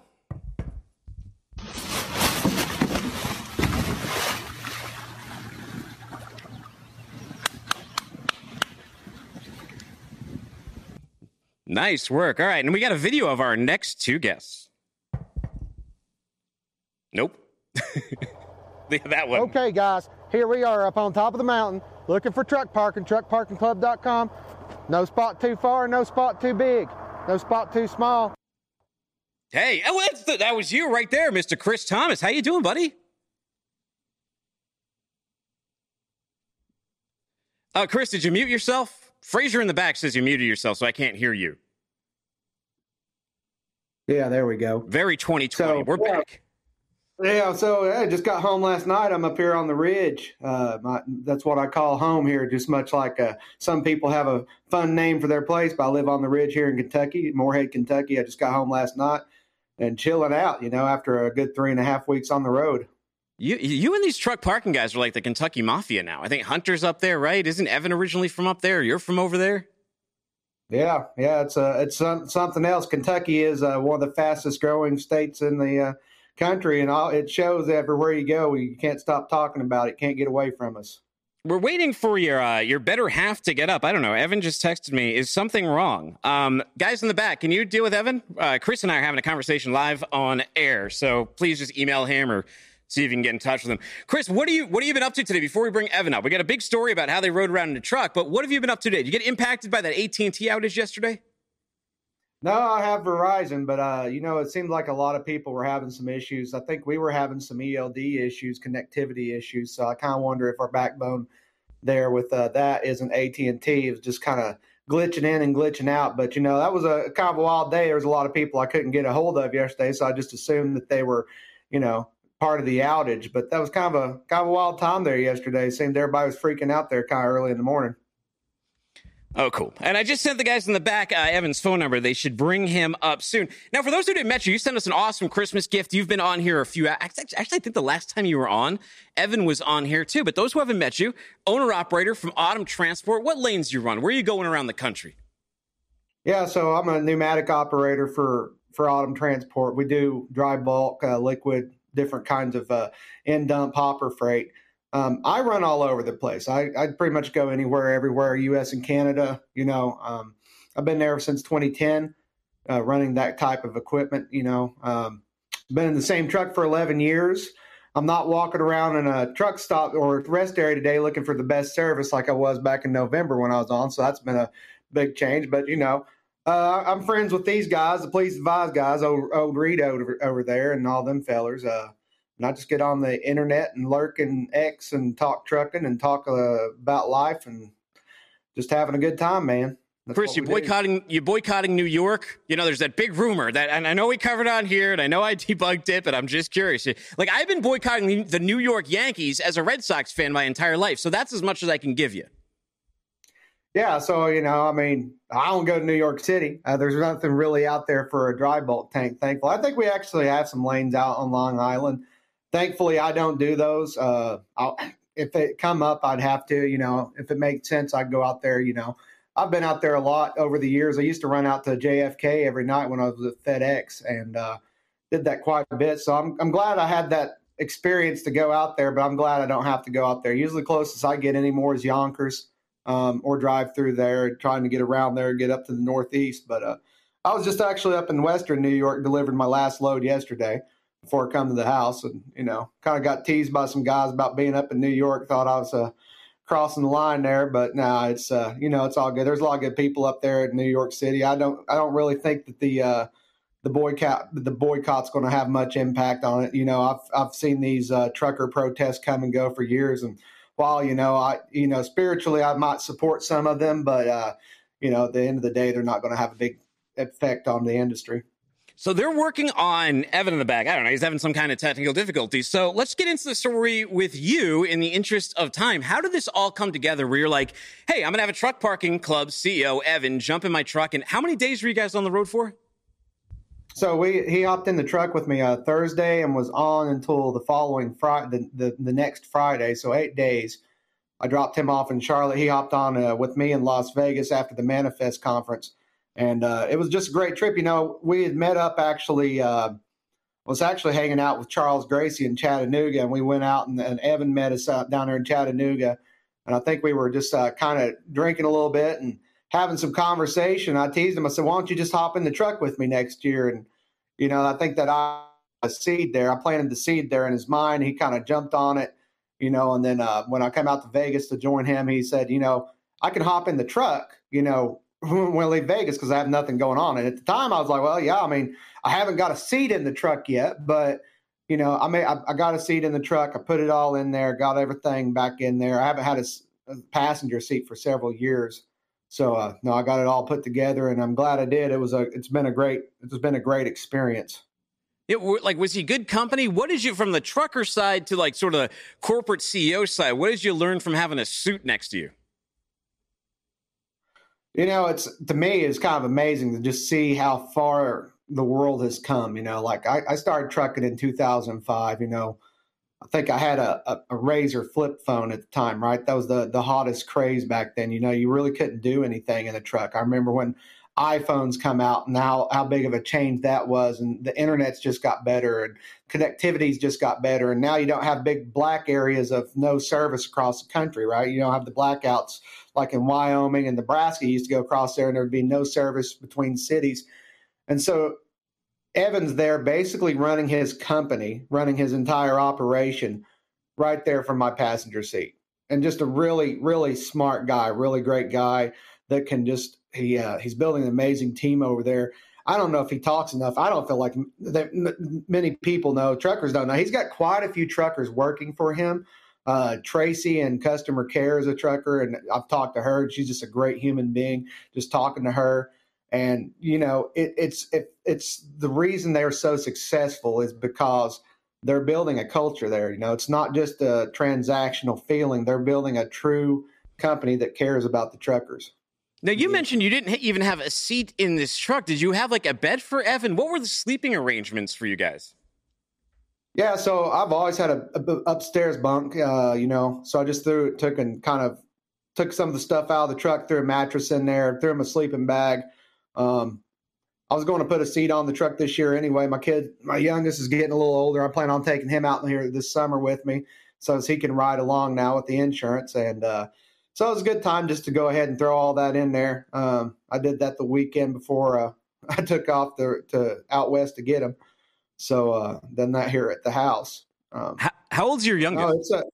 Nice work. All right. And we got a video of our next two guests. Nope. that one. Okay, guys. Here we are up on top of the mountain looking for truck parking, truckparkingclub.com. No spot too far, no spot too big, no spot too small. Hey, oh, that was you right there, Mr. Chris Thomas. How you doing, buddy? Uh, Chris, did you mute yourself? Fraser in the back says you muted yourself, so I can't hear you. Yeah, there we go. Very 2020. So, We're yeah. back. Yeah, so I just got home last night. I'm up here on the ridge. Uh, my, that's what I call home here. Just much like uh, some people have a fun name for their place, but I live on the ridge here in Kentucky, Morehead, Kentucky. I just got home last night and chilling out. You know, after a good three and a half weeks on the road. You, you and these truck parking guys are like the Kentucky Mafia now. I think Hunter's up there, right? Isn't Evan originally from up there? You're from over there. Yeah, yeah, it's uh, it's something else. Kentucky is uh, one of the fastest growing states in the uh, country, and all, it shows everywhere you go. You can't stop talking about it. Can't get away from us. We're waiting for your uh, your better half to get up. I don't know. Evan just texted me. Is something wrong? Um, guys in the back, can you deal with Evan? Uh, Chris and I are having a conversation live on air, so please just email him or see if you can get in touch with him. Chris, what do you what have you been up to today? Before we bring Evan up, we got a big story about how they rode around in a truck. But what have you been up to today? Did you get impacted by that AT and T outage yesterday? No, I have Verizon, but uh, you know, it seemed like a lot of people were having some issues. I think we were having some ELD issues, connectivity issues. So I kind of wonder if our backbone there with uh, that isn't AT and T. Was just kind of glitching in and glitching out. But you know, that was a kind of a wild day. There was a lot of people I couldn't get a hold of yesterday, so I just assumed that they were, you know, part of the outage. But that was kind of a kind of a wild time there yesterday. It seemed everybody was freaking out there kind of early in the morning. Oh, cool. And I just sent the guys in the back uh, Evan's phone number. They should bring him up soon. Now, for those who didn't met you, you sent us an awesome Christmas gift. You've been on here a few. Actually, I think the last time you were on, Evan was on here too. But those who haven't met you, owner operator from Autumn Transport. What lanes you run? Where are you going around the country? Yeah, so I'm a pneumatic operator for for Autumn Transport. We do dry bulk, uh, liquid, different kinds of uh, end dump hopper freight. Um, I run all over the place. I, I pretty much go anywhere, everywhere, U.S. and Canada. You know, um, I've been there since 2010, uh, running that type of equipment. You know, um, been in the same truck for 11 years. I'm not walking around in a truck stop or rest area today looking for the best service like I was back in November when I was on. So that's been a big change. But you know, uh, I'm friends with these guys, the police advised guys, old, old Reed over, over there, and all them fellers. Uh, and I just get on the internet and lurk and X and talk trucking and talk uh, about life and just having a good time, man. That's Chris, you boycotting you boycotting New York. You know, there's that big rumor that, and I know we covered on here, and I know I debunked it, but I'm just curious. Like I've been boycotting the New York Yankees as a Red Sox fan my entire life, so that's as much as I can give you. Yeah, so you know, I mean, I don't go to New York City. Uh, there's nothing really out there for a dry bulk tank. Thankful, I think we actually have some lanes out on Long Island thankfully, I don't do those. Uh, if it come up, I'd have to. You know, if it makes sense, I'd go out there. You know, I've been out there a lot over the years. I used to run out to JFK every night when I was at FedEx and uh, did that quite a bit. So I'm I'm glad I had that experience to go out there, but I'm glad I don't have to go out there. Usually, closest I get anymore is Yonkers um, or drive through there, trying to get around there, get up to the Northeast. But uh, I was just actually up in Western New York, delivered my last load yesterday before I come to the house, and you know, kind of got teased by some guys about being up in New York. Thought I was uh, crossing the line there, but now it's uh, you know, it's all good. There's a lot of good people up there in New York City. I don't, I don't really think that the uh, the boycott the boycott's going to have much impact on it. You know, I've I've seen these uh, trucker protests come and go for years, and while you know, I you know, spiritually I might support some of them, but uh, you know, at the end of the day, they're not going to have a big effect on the industry. So they're working on Evan in the back. I don't know. He's having some kind of technical difficulty. So let's get into the story with you in the interest of time. How did this all come together where you're like, hey, I'm going to have a truck parking club CEO, Evan, jump in my truck. And how many days were you guys on the road for? So we he hopped in the truck with me uh, Thursday and was on until the following Friday, the, the, the, next Friday. So eight days. I dropped him off in Charlotte. He hopped on uh, with me in Las Vegas after the Manifest conference and uh, it was just a great trip. You know, we had met up actually. Uh, was actually hanging out with Charles Gracie in Chattanooga, and we went out and, and Evan met us out down there in Chattanooga, and I think we were just uh, kind of drinking a little bit and having some conversation. I teased him. I said, "Why don't you just hop in the truck with me next year?" And you know, I think that I a seed there. I planted the seed there in his mind. He kind of jumped on it, you know. And then uh, when I came out to Vegas to join him, he said, "You know, I can hop in the truck, you know, when I leave Vegas because I have nothing going on. And at the time, I was like, well, yeah, I mean, I haven't got a seat in the truck yet, but you know, I mean, I, I got a seat in the truck. I put it all in there, got everything back in there. I haven't had a, a passenger seat for several years, so uh, no, I got it all put together, and I'm glad I did. It was a, it's been a great, it's been a great experience. It, like was he good company? What did you from the trucker side to like sort of the corporate CEO side? What did you learn from having a suit next to you? You know, it's to me, it's kind of amazing to just see how far the world has come. You know, like I, I started trucking in 2005. You know, I think I had a, a, a, Razr flip phone at the time, right? That was the the hottest craze back then. You know, you really couldn't do anything in a truck. I remember when iPhones come out and how, how big of a change that was, and the internet's just got better and connectivity's just got better. And now you don't have big black areas of no service across the country, right? You don't have the blackouts like in Wyoming and Nebraska, you used to go across there and there would be no service between cities. And so Evan's there basically running his company, running his entire operation right there from my passenger seat. And just a really, really smart guy, really great guy that can just he uh, he's building an amazing team over there. I don't know if he talks enough. I don't feel like that many people know. Truckers don't know. He's got quite a few truckers working for him. Uh, Tracy and customer care is a trucker, and I've talked to her. She's just a great human being. Just talking to her, and you know, it, it's it, it's the reason they're so successful is because they're building a culture there. You know, it's not just a transactional feeling. They're building a true company that cares about the truckers. Now you mentioned you didn't even have a seat in this truck. Did you have like a bed for Evan? What were the sleeping arrangements for you guys? Yeah, so I've always had a, a upstairs bunk, uh, you know. So I just threw, took and kind of took some of the stuff out of the truck, threw a mattress in there, threw him a sleeping bag. Um, I was going to put a seat on the truck this year anyway. My kid, my youngest, is getting a little older. I plan on taking him out here this summer with me, so as he can ride along now with the insurance. And uh, so it was a good time just to go ahead and throw all that in there. Um, I did that the weekend before uh, I took off the, to out west to get him. So uh, done that here at the house. Um, how, how, old's your youngest? Oh, it's a,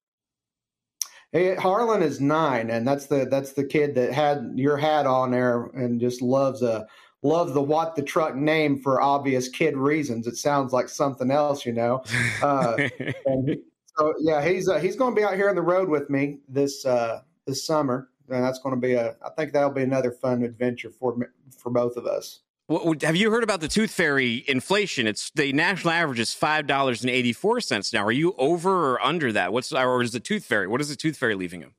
hey, Harlan is nine, and that's the that's the kid that had your hat on there and just loves a loves the what the truck name for obvious kid reasons. It sounds like something else, you know. Uh, and so yeah, he's uh, he's going to be out here on the road with me this uh, this summer, and that's going to be a. I think that'll be another fun adventure for for both of us. Well, have you heard about the Tooth Fairy inflation? It's the national average is five dollars and eighty four cents now. Are you over or under that? What's or is the Tooth Fairy? What is the Tooth Fairy leaving him?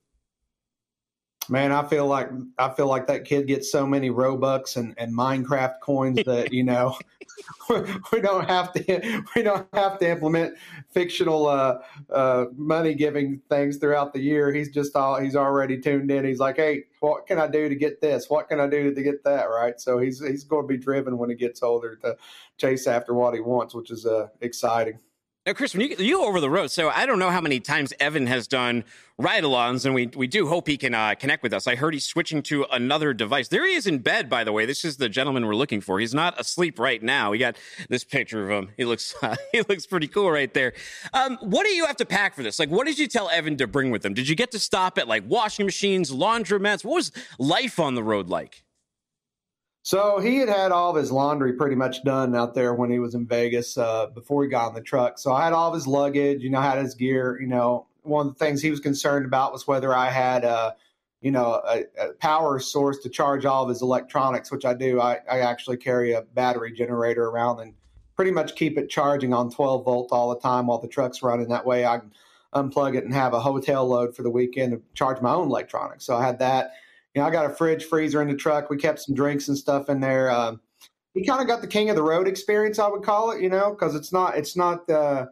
Man, I feel like I feel like that kid gets so many Robux and, and Minecraft coins that you know we don't have to we don't have to implement fictional uh, uh, money giving things throughout the year. He's just all he's already tuned in. He's like, hey, what can I do to get this? What can I do to get that? Right. So he's he's going to be driven when he gets older to chase after what he wants, which is uh, exciting. Now, Chris, when you, you over the road, so I don't know how many times Evan has done ride-alongs, and we we do hope he can uh, connect with us. I heard he's switching to another device. There he is in bed, by the way. This is the gentleman we're looking for. He's not asleep right now. We got this picture of him. He looks uh, he looks pretty cool right there. Um, what do you have to pack for this? Like, what did you tell Evan to bring with him? Did you get to stop at like washing machines, laundromats? What was life on the road like? So he had had all of his laundry pretty much done out there when he was in Vegas uh, before he got on the truck. So I had all of his luggage, you know, had his gear. You know, one of the things he was concerned about was whether I had, uh, you know, a, a, power source to charge all of his electronics, which I do. I, I actually carry a battery generator around and pretty much keep it charging on 12 volt all the time while the truck's running. That way I can unplug it and have a hotel load for the weekend to charge my own electronics. So I had that you know, I got a fridge freezer in the truck. We kept some drinks and stuff in there. Um, he kind of got the king of the road experience, I would call it, you know, because it's not, it's not, uh,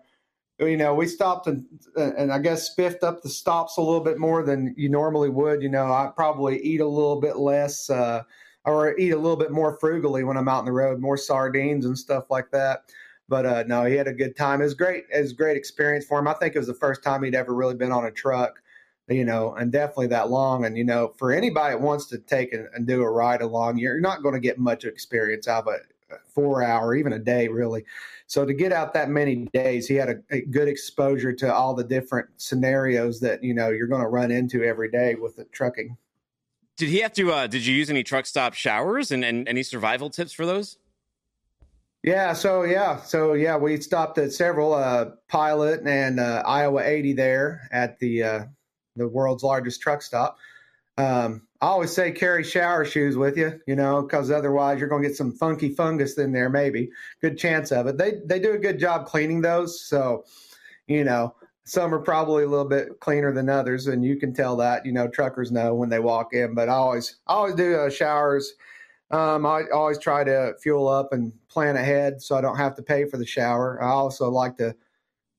you know, we stopped and and I guess spiffed up the stops a little bit more than you normally would. You know, I probably eat a little bit less, uh, or eat a little bit more frugally when I'm out on the road, more sardines and stuff like that. But uh, no, he had a good time. It was great. It was a great experience for him. I think it was the first time he'd ever really been on a truck you know, and definitely that long. And, you know, for anybody that wants to take and, and do a ride along, you're not going to get much experience out of a four hour, even a day, really. So to get out that many days, he had a, a good exposure to all the different scenarios that, you know, you're going to run into every day with the trucking. Did he have to, uh, did you use any truck stop showers and, and any survival tips for those? Yeah, so yeah, so yeah, we stopped at several uh, Pilot and uh, Iowa 80 there at the uh, the world's largest truck stop. Um, I always say carry shower shoes with you, you know, because otherwise you're going to get some funky fungus in there. Maybe good chance of it. They they do a good job cleaning those, so you know some are probably a little bit cleaner than others, and you can tell that. You know, truckers know when they walk in. But I always I always do uh, showers. Um, I always try to fuel up and plan ahead so I don't have to pay for the shower. I also like to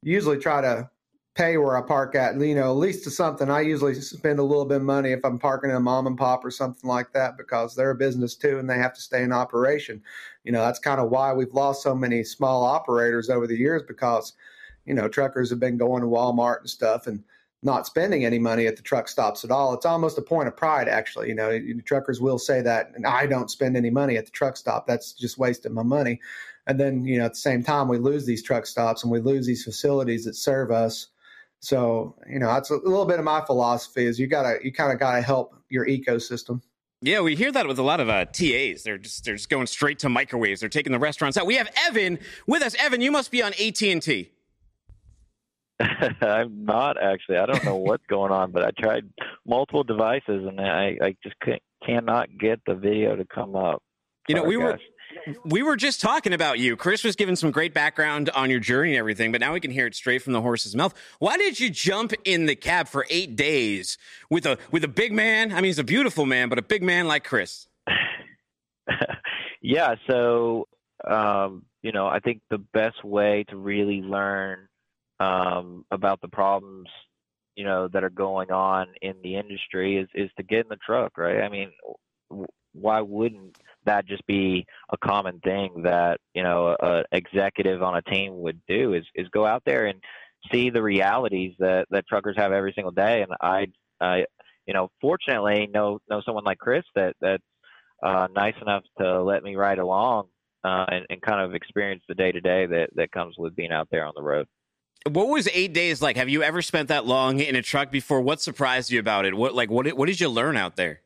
usually try to pay where I park at. You know, at least to something. I usually spend a little bit of money if I'm parking in a mom and pop or something like that because they're a business too and they have to stay in operation. You know, that's kind of why we've lost so many small operators over the years because, you know, truckers have been going to Walmart and stuff and not spending any money at the truck stops at all. It's almost a point of pride, actually. You know, truckers will say that, and I don't spend any money at the truck stop. That's just wasting my money. and then you know at the same time we lose these truck stops and we lose these facilities that serve us. So you know that's a little bit of my philosophy is you gotta you kind of gotta help your ecosystem. Yeah, we hear that with a lot of uh, TAs. They're just they're just going straight to microwaves. They're taking the restaurants out. We have Evan with us. Evan, you must be on AT and T. I'm not actually. I don't know what's going on, but I tried multiple devices and I, I just cannot get the video to come up. You know, oh, we gosh. were we were just talking about you. Chris was giving some great background on your journey and everything, but now we can hear it straight from the horse's mouth. Why did you jump in the cab for eight days with a with a big man? I mean, he's a beautiful man, but a big man like Chris. yeah. So, um, you know, I think the best way to really learn um, about the problems you know that are going on in the industry is is to get in the truck right i mean why wouldn't that just be a common thing that you know an executive on a team would do is is go out there and see the realities that that truckers have every single day and i i you know fortunately know know someone like chris that that's uh nice enough to let me ride along uh and, and kind of experience the day to day that that comes with being out there on the road what was eight days like? Have you ever spent that long in a truck before? What surprised you about it? What like what what did you learn out there?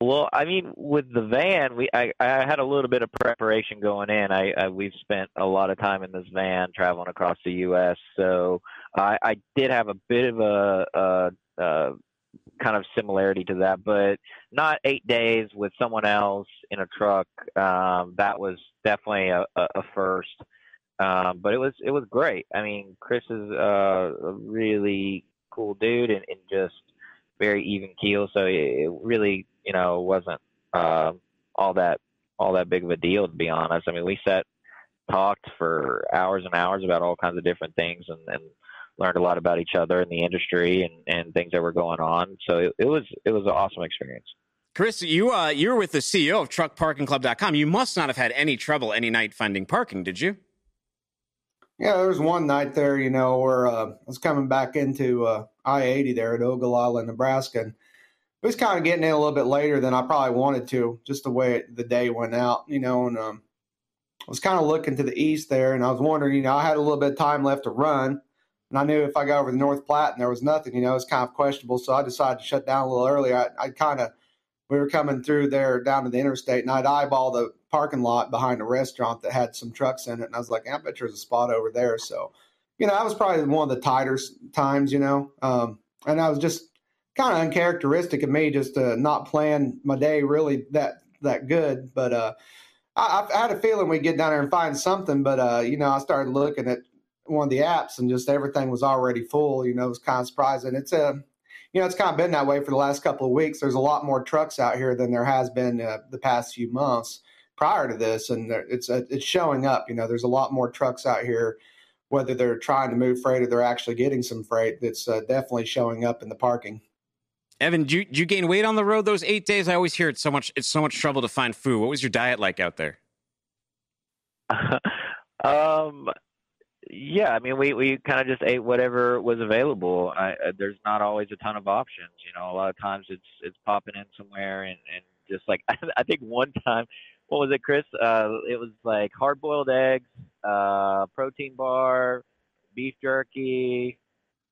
Well, I mean, with the van, we I, I had a little bit of preparation going in. I, I we've spent a lot of time in this van traveling across the U.S., so I, I did have a bit of a, a, a kind of similarity to that, but not eight days with someone else in a truck. Um, that was definitely a, a first. Um, but it was it was great. I mean, Chris is uh, a really cool dude and, and just very even keel. So it, really, you know, wasn't uh, all that all that big of a deal to be honest. I mean, we sat talked for hours and hours about all kinds of different things and, and learned a lot about each other in the industry and, and things that were going on. So it, it was it was an awesome experience. Chris, you uh, you're with the CEO of TruckParkingClub.com. You must not have had any trouble any night finding parking, did you? Yeah, there was one night there, you know, where uh, I was coming back into uh, I 80 there at Ogallala, Nebraska. And it was kind of getting in a little bit later than I probably wanted to, just the way it, the day went out, you know. And um, I was kind of looking to the east there, and I was wondering, you know, I had a little bit of time left to run. And I knew if I got over the North Platte and there was nothing, you know, it was kind of questionable. So I decided to shut down a little earlier. I, I kind of, we were coming through there down to the interstate, and I'd eyeball the parking lot behind a restaurant that had some trucks in it. And I was like, I bet there's a spot over there. So, you know, that was probably one of the tighter times, you know. Um, and I was just kind of uncharacteristic of me just to not plan my day really that that good. But uh, I, I, had a feeling we'd get down there and find something. But, uh, you know, I started looking at one of the apps and just everything was already full. You know, it was kind of surprising. It's a, uh, you know, it's kind of been that way for the last couple of weeks. There's a lot more trucks out here than there has been uh, the past few months prior to this, and it's uh, it's showing up. You know, there's a lot more trucks out here, whether they're trying to move freight or they're actually getting some freight. That's uh, definitely showing up in the parking. Evan, did you, you gain weight on the road those eight days? I always hear it's so much it's so much trouble to find food. What was your diet like out there? um, yeah, I mean, we we kind of just ate whatever was available. I, uh, there's not always a ton of options. You know, a lot of times it's it's popping in somewhere and and just like I think one time what was it, Chris? Uh, it was like hard boiled eggs, uh, protein bar, beef jerky.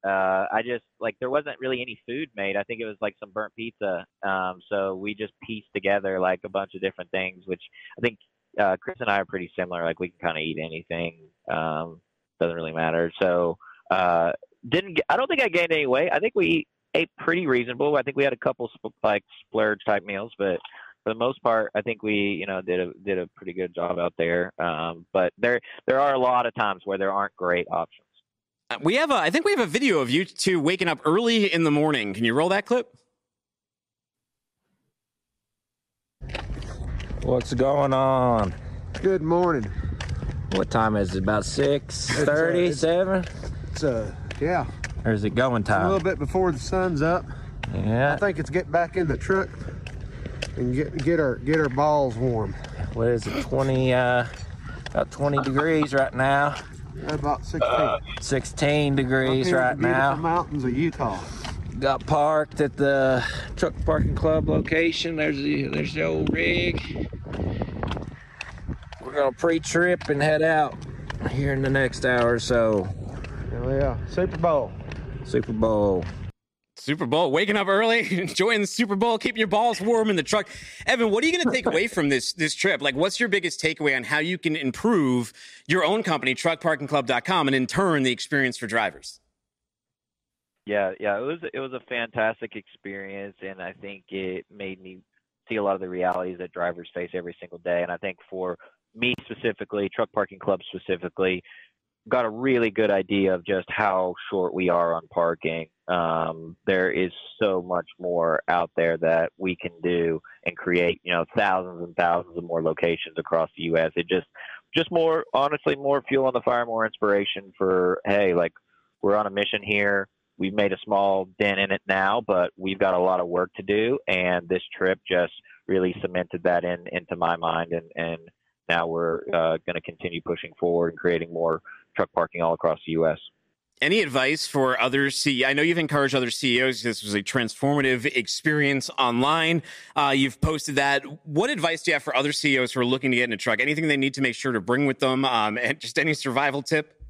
Uh, I just like there wasn't really any food made. I think it was like some burnt pizza. Um, so we just pieced together like a bunch of different things, which I think uh, Chris and I are pretty similar. Like we can kind of eat anything. Um, doesn't really matter. So uh, didn't I don't think I gained any weight. I think we ate pretty reasonable. I think we had a couple like splurge type meals, but for the most part, I think we, you know, did a did a pretty good job out there. Um, but there there are a lot of times where there aren't great options. We have a, I think we have a video of you two waking up early in the morning. Can you roll that clip? What's going on? Good morning. What time is it? About six thirty, uh, seven. It's uh, yeah. Or is it going time? a little bit before the sun's up. Yeah. I think it's getting back in the truck and get get our get our balls warm. What is it? 20 uh, about 20 degrees right now. About 16. Uh, 16 degrees right now. Mountains of Utah. Got parked at the truck parking club location. There's the there's the old rig. We're We're gonna pre-trip and head out here in the next hour or so. Oh yeah, Super Bowl. Super Bowl. Super Bowl, waking up early, enjoying the Super Bowl, keeping your balls warm in the truck. Evan, what are you going to take away from this this trip? Like, what's your biggest takeaway on how you can improve your own company, TruckParkingClub.com, and in turn the experience for drivers? Yeah, yeah, it was it was a fantastic experience, and I think it made me see a lot of the realities that drivers face every single day. And I think for me specifically, Truck Parking Club specifically, got a really good idea of just how short we are on parking. Um, there is so much more out there that we can do and create, you know, thousands and thousands of more locations across the U.S. It just, just more, honestly, more fuel on the fire, more inspiration for, hey, like we're on a mission here. We've made a small dent in it now, but we've got a lot of work to do. And this trip just really cemented that in into my mind. And, and now we're uh, going to continue pushing forward and creating more truck parking all across the U.S. Any advice for other CEOs? I know you've encouraged other CEOs. This was a transformative experience online. Uh, you've posted that. What advice do you have for other CEOs who are looking to get in a truck? Anything they need to make sure to bring with them? Um, and just any survival tip?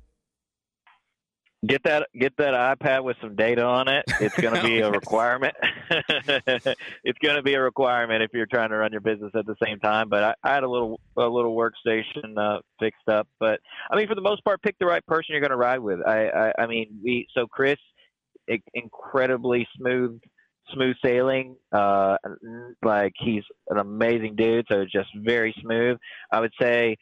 Get that get that iPad with some data on it. It's going to be a requirement. it's going to be a requirement if you're trying to run your business at the same time. But I, I had a little a little workstation uh, fixed up. But I mean, for the most part, pick the right person you're going to ride with. I, I I mean, we so Chris, incredibly smooth smooth sailing. Uh, like he's an amazing dude, so it's just very smooth. I would say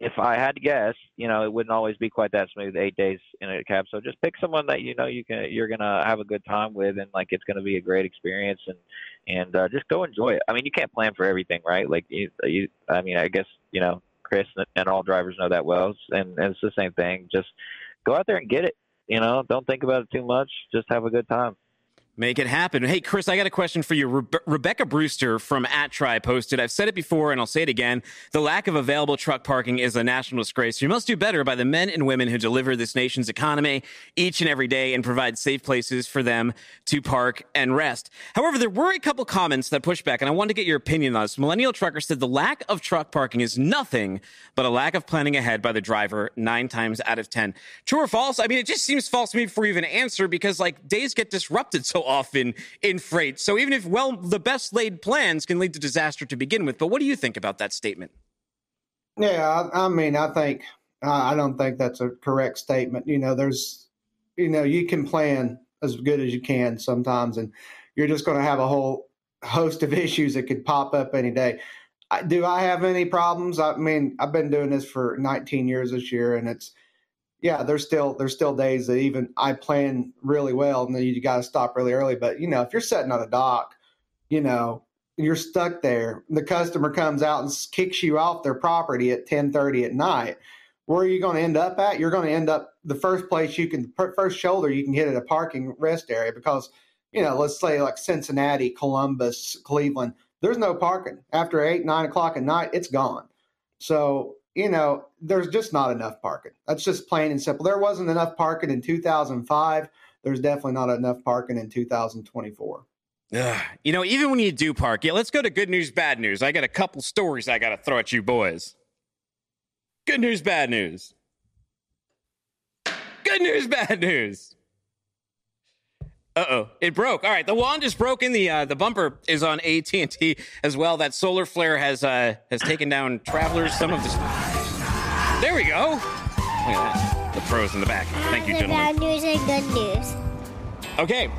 if I had to guess, you know, it wouldn't always be quite that smooth eight days in a cab. So just pick someone that you know you can you're gonna have a good time with, and like it's gonna be a great experience, and and uh, just go enjoy it. I mean, you can't plan for everything, right? Like you, you I mean, I guess you know Chris and all drivers know that well, and, and it's the same thing. Just go out there and get it. You know, don't think about it too much. Just have a good time. Make it happen. Hey, Chris, I got a question for you. Rebe- Rebecca Brewster from ATRI posted, I've said it before and I'll say it again. The lack of available truck parking is a national disgrace. You must do better by the men and women who deliver this nation's economy each and every day and provide safe places for them to park and rest. However, there were a couple comments that pushed back, and I wanted to get your opinion on this. Millennial Trucker said the lack of truck parking is nothing but a lack of planning ahead by the driver nine times out of 10. True or false? I mean, it just seems false to me before you even answer because, like, days get disrupted so often in freight. So even if, well, the best laid plans can lead to disaster to begin with. But what do you think about that statement? Yeah, I, I mean, I think, I don't think that's a correct statement. You know, there's, you know, you can plan as good as you can sometimes, and you're just going to have a whole host of issues that could pop up any day. Do I have any problems? I mean, I've been doing this for 19 years this year, and it's yeah, there's still there's still days that even I plan really well, and then you got to stop really early. But you know, if you're sitting on a dock, you know, you're stuck there. The customer comes out and kicks you off their property at 10:30 at night. Where are you going to end up at? You're going to end up the first place you can first shoulder you can hit at a parking rest area because you know, let's say like Cincinnati, Columbus, Cleveland. There's no parking after eight nine o'clock at night. It's gone. So you know, there's just not enough parking. That's just plain and simple. There wasn't enough parking in 2005. There's definitely not enough parking in 2024. Ugh. You know, even when you do park, yeah, let's go to good news, bad news. I got a couple stories I got to throw at you boys. Good news, bad news. Good news, bad news. Uh oh, it broke. All right, the wand is broken. The uh, the bumper is on AT and T as well. That solar flare has uh, has taken down travelers. Some of the. There we go. Look at that. The pros in the back. Thank you, gentlemen. Bad news and good news. Okay,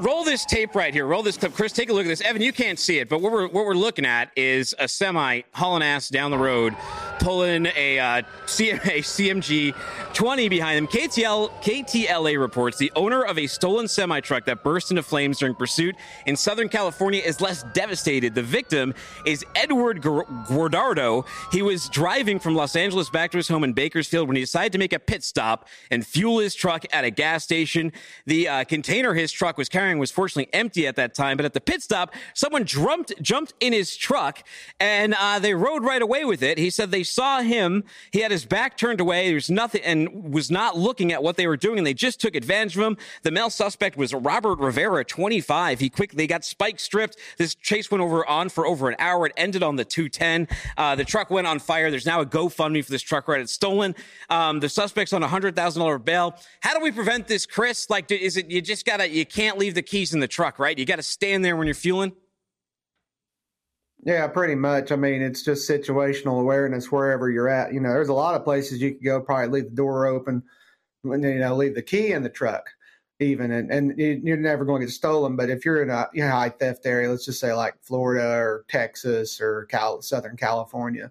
roll this tape right here. Roll this clip. Chris, take a look at this. Evan, you can't see it, but what we're what we're looking at is a semi hauling ass down the road, pulling a uh, CMA CGM 20 behind them. KTL KTLA reports the owner of a stolen semi truck that burst into flames during pursuit in Southern California is less devastated. The victim is Edward Guardardo. He was driving from Los Angeles back to his home in Bakersfield when he decided to make a pit stop and fuel his truck at a gas station. The uh, container his truck was carrying was fortunately empty at that time, but at the pit stop, someone jumped jumped in his truck and uh, they rode right away with it. He said they saw him. He had his back turned away. There's nothing and was not looking at what they were doing. And they just took advantage of him. The male suspect was Robert Rivera, 25. He quickly got spike stripped. This chase went over on for over an hour. It ended on the 210. Uh, the truck went on fire. There's now a GoFundMe for this truck right. It's stolen. Um, the suspect's on a hundred thousand dollar bail. How do we prevent this, Chris? Like, is it you just gotta you can't leave the keys in the truck, right? You got to stand there when you're fueling. Yeah, pretty much. I mean, it's just situational awareness wherever you're at. You know, there's a lot of places you could go, probably leave the door open, you know, leave the key in the truck, even, and and you're never going to get stolen. But if you're in a you know, high theft area, let's just say like Florida or Texas or Cal- Southern California,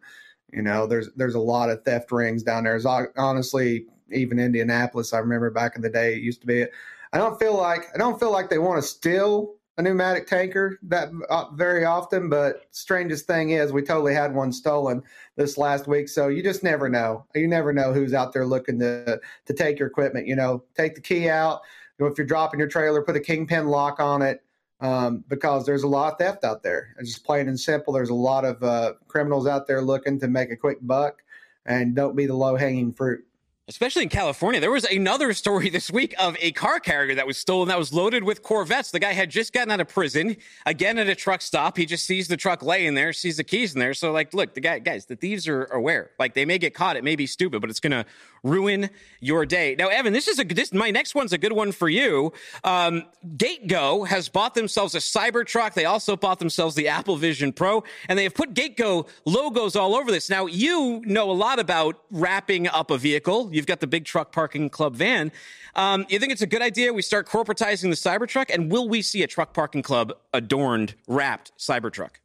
you know, there's there's a lot of theft rings down there. There's honestly even Indianapolis. I remember back in the day, it used to be. I don't feel like I don't feel like they want to steal a pneumatic tanker that uh, very often, but strangest thing is we totally had one stolen this last week. So you just never know. You never know who's out there looking to to take your equipment. You know, take the key out. You know, if you're dropping your trailer, put a kingpin lock on it. Um, because there's a lot of theft out there. It's just plain and simple. There's a lot of uh, criminals out there looking to make a quick buck, and don't be the low hanging fruit especially in California. There was another story this week of a car carrier that was stolen that was loaded with Corvettes. The guy had just gotten out of prison, again at a truck stop. He just sees the truck laying there, sees the keys in there. So, like, look, the guy, guys, the thieves are aware. Like, they may get caught. It may be stupid, but it's going to ruin your day. Now, Evan, this is a this my next one's a good one for you. Um, GateGo has bought themselves a Cybertruck. They also bought themselves the Apple Vision Pro, and they have put GateGo logos all over this. Now, you know a lot about wrapping up a vehicle. You've got the big truck parking club van. Um, you think it's a good idea we start corporatizing the Cybertruck, and will we see a truck parking club adorned, wrapped Cybertruck?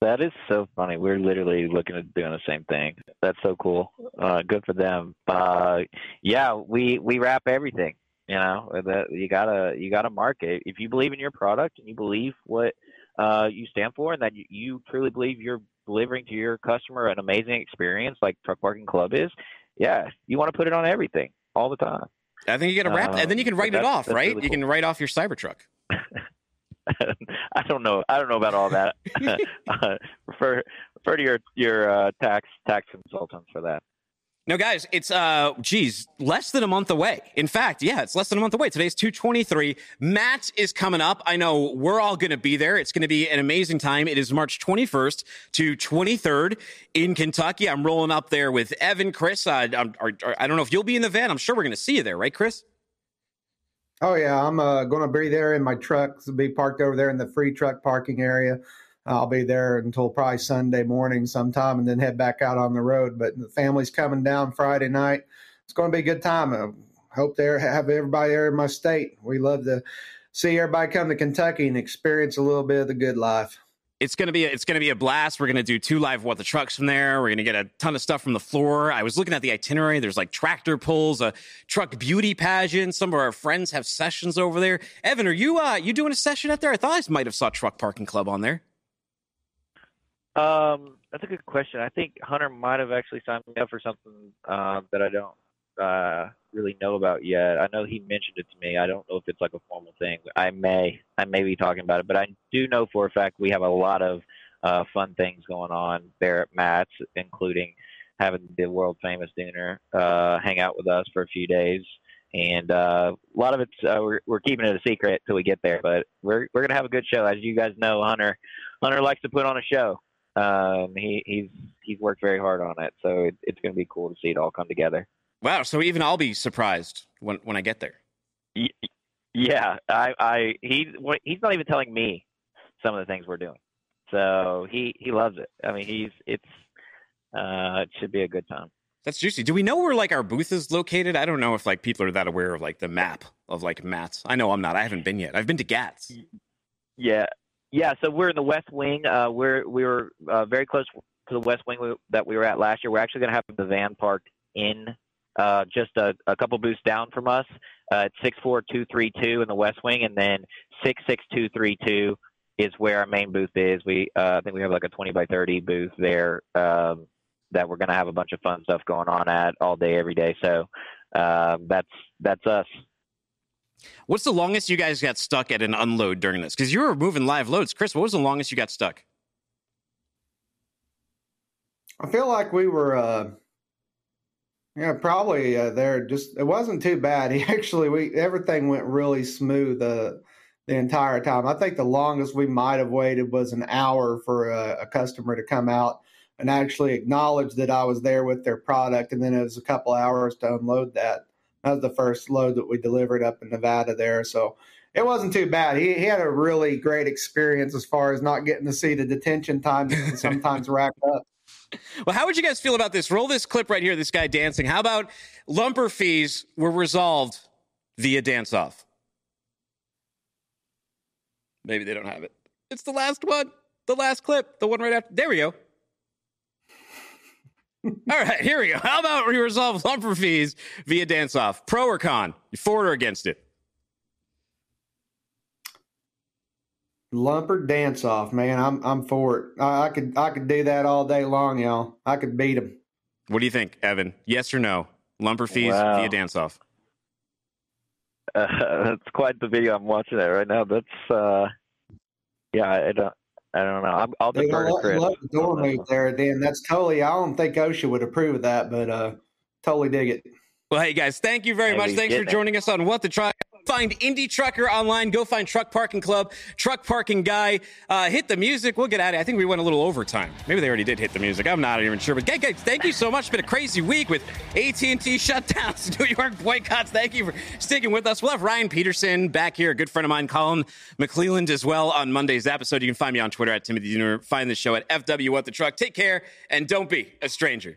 That is so funny. We're literally looking at doing the same thing. That's so cool. Uh, good for them. Uh, yeah, we we wrap everything. You know that you gotta you gotta market. If you believe in your product and you believe what uh, you stand for, and that you, you truly believe you're delivering to your customer an amazing experience, like Truck Parking Club is, yeah, you want to put it on everything all the time. I think you got to wrap, um, and then you can write it off, right? Really you cool. can write off your Cybertruck. I don't know. I don't know about all that. uh, refer refer to your your uh, tax tax consultants for that. No, guys, it's uh, geez, less than a month away. In fact, yeah, it's less than a month away. Today's two twenty three. MATS is coming up. I know we're all going to be there. It's going to be an amazing time. It is March twenty first to twenty third in Kentucky. I'm rolling up there with Evan, Chris. Uh, or, I don't know if you'll be in the van. I'm sure we're going to see you there, right, Chris? Oh yeah, I'm uh, going to be there in my truck. be parked over there in the free truck parking area. I'll be there until probably Sunday morning sometime, and then head back out on the road. But the family's coming down Friday night. It's going to be a good time. I hope they have everybody there in my state. We love to see everybody come to Kentucky and experience a little bit of the good life it's gonna be a, it's gonna be a blast. We're gonna do two live what the trucks from there. We're gonna get a ton of stuff from the floor. I was looking at the itinerary. There's like tractor pulls, a truck beauty pageant. Some of our friends have sessions over there. Evan, are you uh you doing a session out there? I thought I might have saw Truck Parking Club on there. Um, that's a good question. I think Hunter might have actually signed me up for something uh, that I don't uh, really know about yet. I know he mentioned it to me. I don't know if it's like a formal thing. I may I may be talking about it, but I do know for a fact we have a lot of uh, fun things going on there at MATS, including having the world famous Dooner uh, hang out with us for a few days. And uh, a lot of it's uh, we're, we're keeping it a secret till we get there, but we're we're gonna have a good show. As you guys know, Hunter Hunter likes to put on a show. Um, he he's he's worked very hard on it, so it, it's gonna be cool to see it all come together. Wow. So even I'll be surprised when when I get there. Yeah, I, I he he's not even telling me some of the things we're doing. So he he loves it. I mean, he's it's uh it should be a good time. That's juicy. Do we know where like our booth is located? I don't know if like people are that aware of like the map of like MATS. I know I'm not. I haven't been yet. I've been to GATS. Yeah, yeah. So we're in the West Wing. Uh, we're we were uh, very close to the West Wing that we were at last year. We're actually going to have the van parked in uh, just a, a couple booths down from us uh, at 64232 in the West Wing, and then 66232 is where our main booth is. We uh, I think we have like a 20 by 30 booth there um, that we're going to have a bunch of fun stuff going on at all day, every day. So uh, that's that's us. What's the longest you guys got stuck at an unload during this? Because you were moving live loads, Chris. What was the longest you got stuck? I feel like we were, uh, yeah, probably uh, there. Just it wasn't too bad. He actually, we everything went really smooth uh, the entire time. I think the longest we might have waited was an hour for a, a customer to come out and actually acknowledge that I was there with their product, and then it was a couple hours to unload that. That was the first load that we delivered up in Nevada there. So it wasn't too bad. He, he had a really great experience as far as not getting to see the detention time that sometimes rack up. Well, how would you guys feel about this? Roll this clip right here, this guy dancing. How about lumper fees were resolved via dance off? Maybe they don't have it. It's the last one, the last clip, the one right after. There we go. All right, here we go. How about we resolve lumper fees via dance off? Pro or con? You for or against it? Lumper dance off, man. I'm I'm for it. I, I, could I could do that all day long, y'all. I could beat them. What do you think, Evan? Yes or no? Lumper fees Wow. via dance off. Uh, that's quite the video I'm watching it right now. That's uh, yeah, I don't, I don't know. I'm, I'll Dude, I defer to Chris. love the door move one. there, Dan. That's totally. I don't think OSHA would approve of that, but uh, totally dig it. Well, hey guys, thank you very Hey, much. Thanks for get it. joining us on What the Truck. Find Indie Trucker online. Go find Truck Parking Club, Truck Parking Guy. Uh, hit the music. We'll get out of it. I think we went a little overtime. Maybe they already did hit the music. I'm not even sure. But guys, guys, thank you so much. It's been a crazy week with AT&T shutdowns, New York boycotts. Thank you for sticking with us. We'll have Ryan Petersen back here, a good friend of mine, Colin McClelland, as well on Monday's episode. You can find me on Twitter at Timothy Dooner. Find the show at FW What the Truck. Take care and don't be a stranger.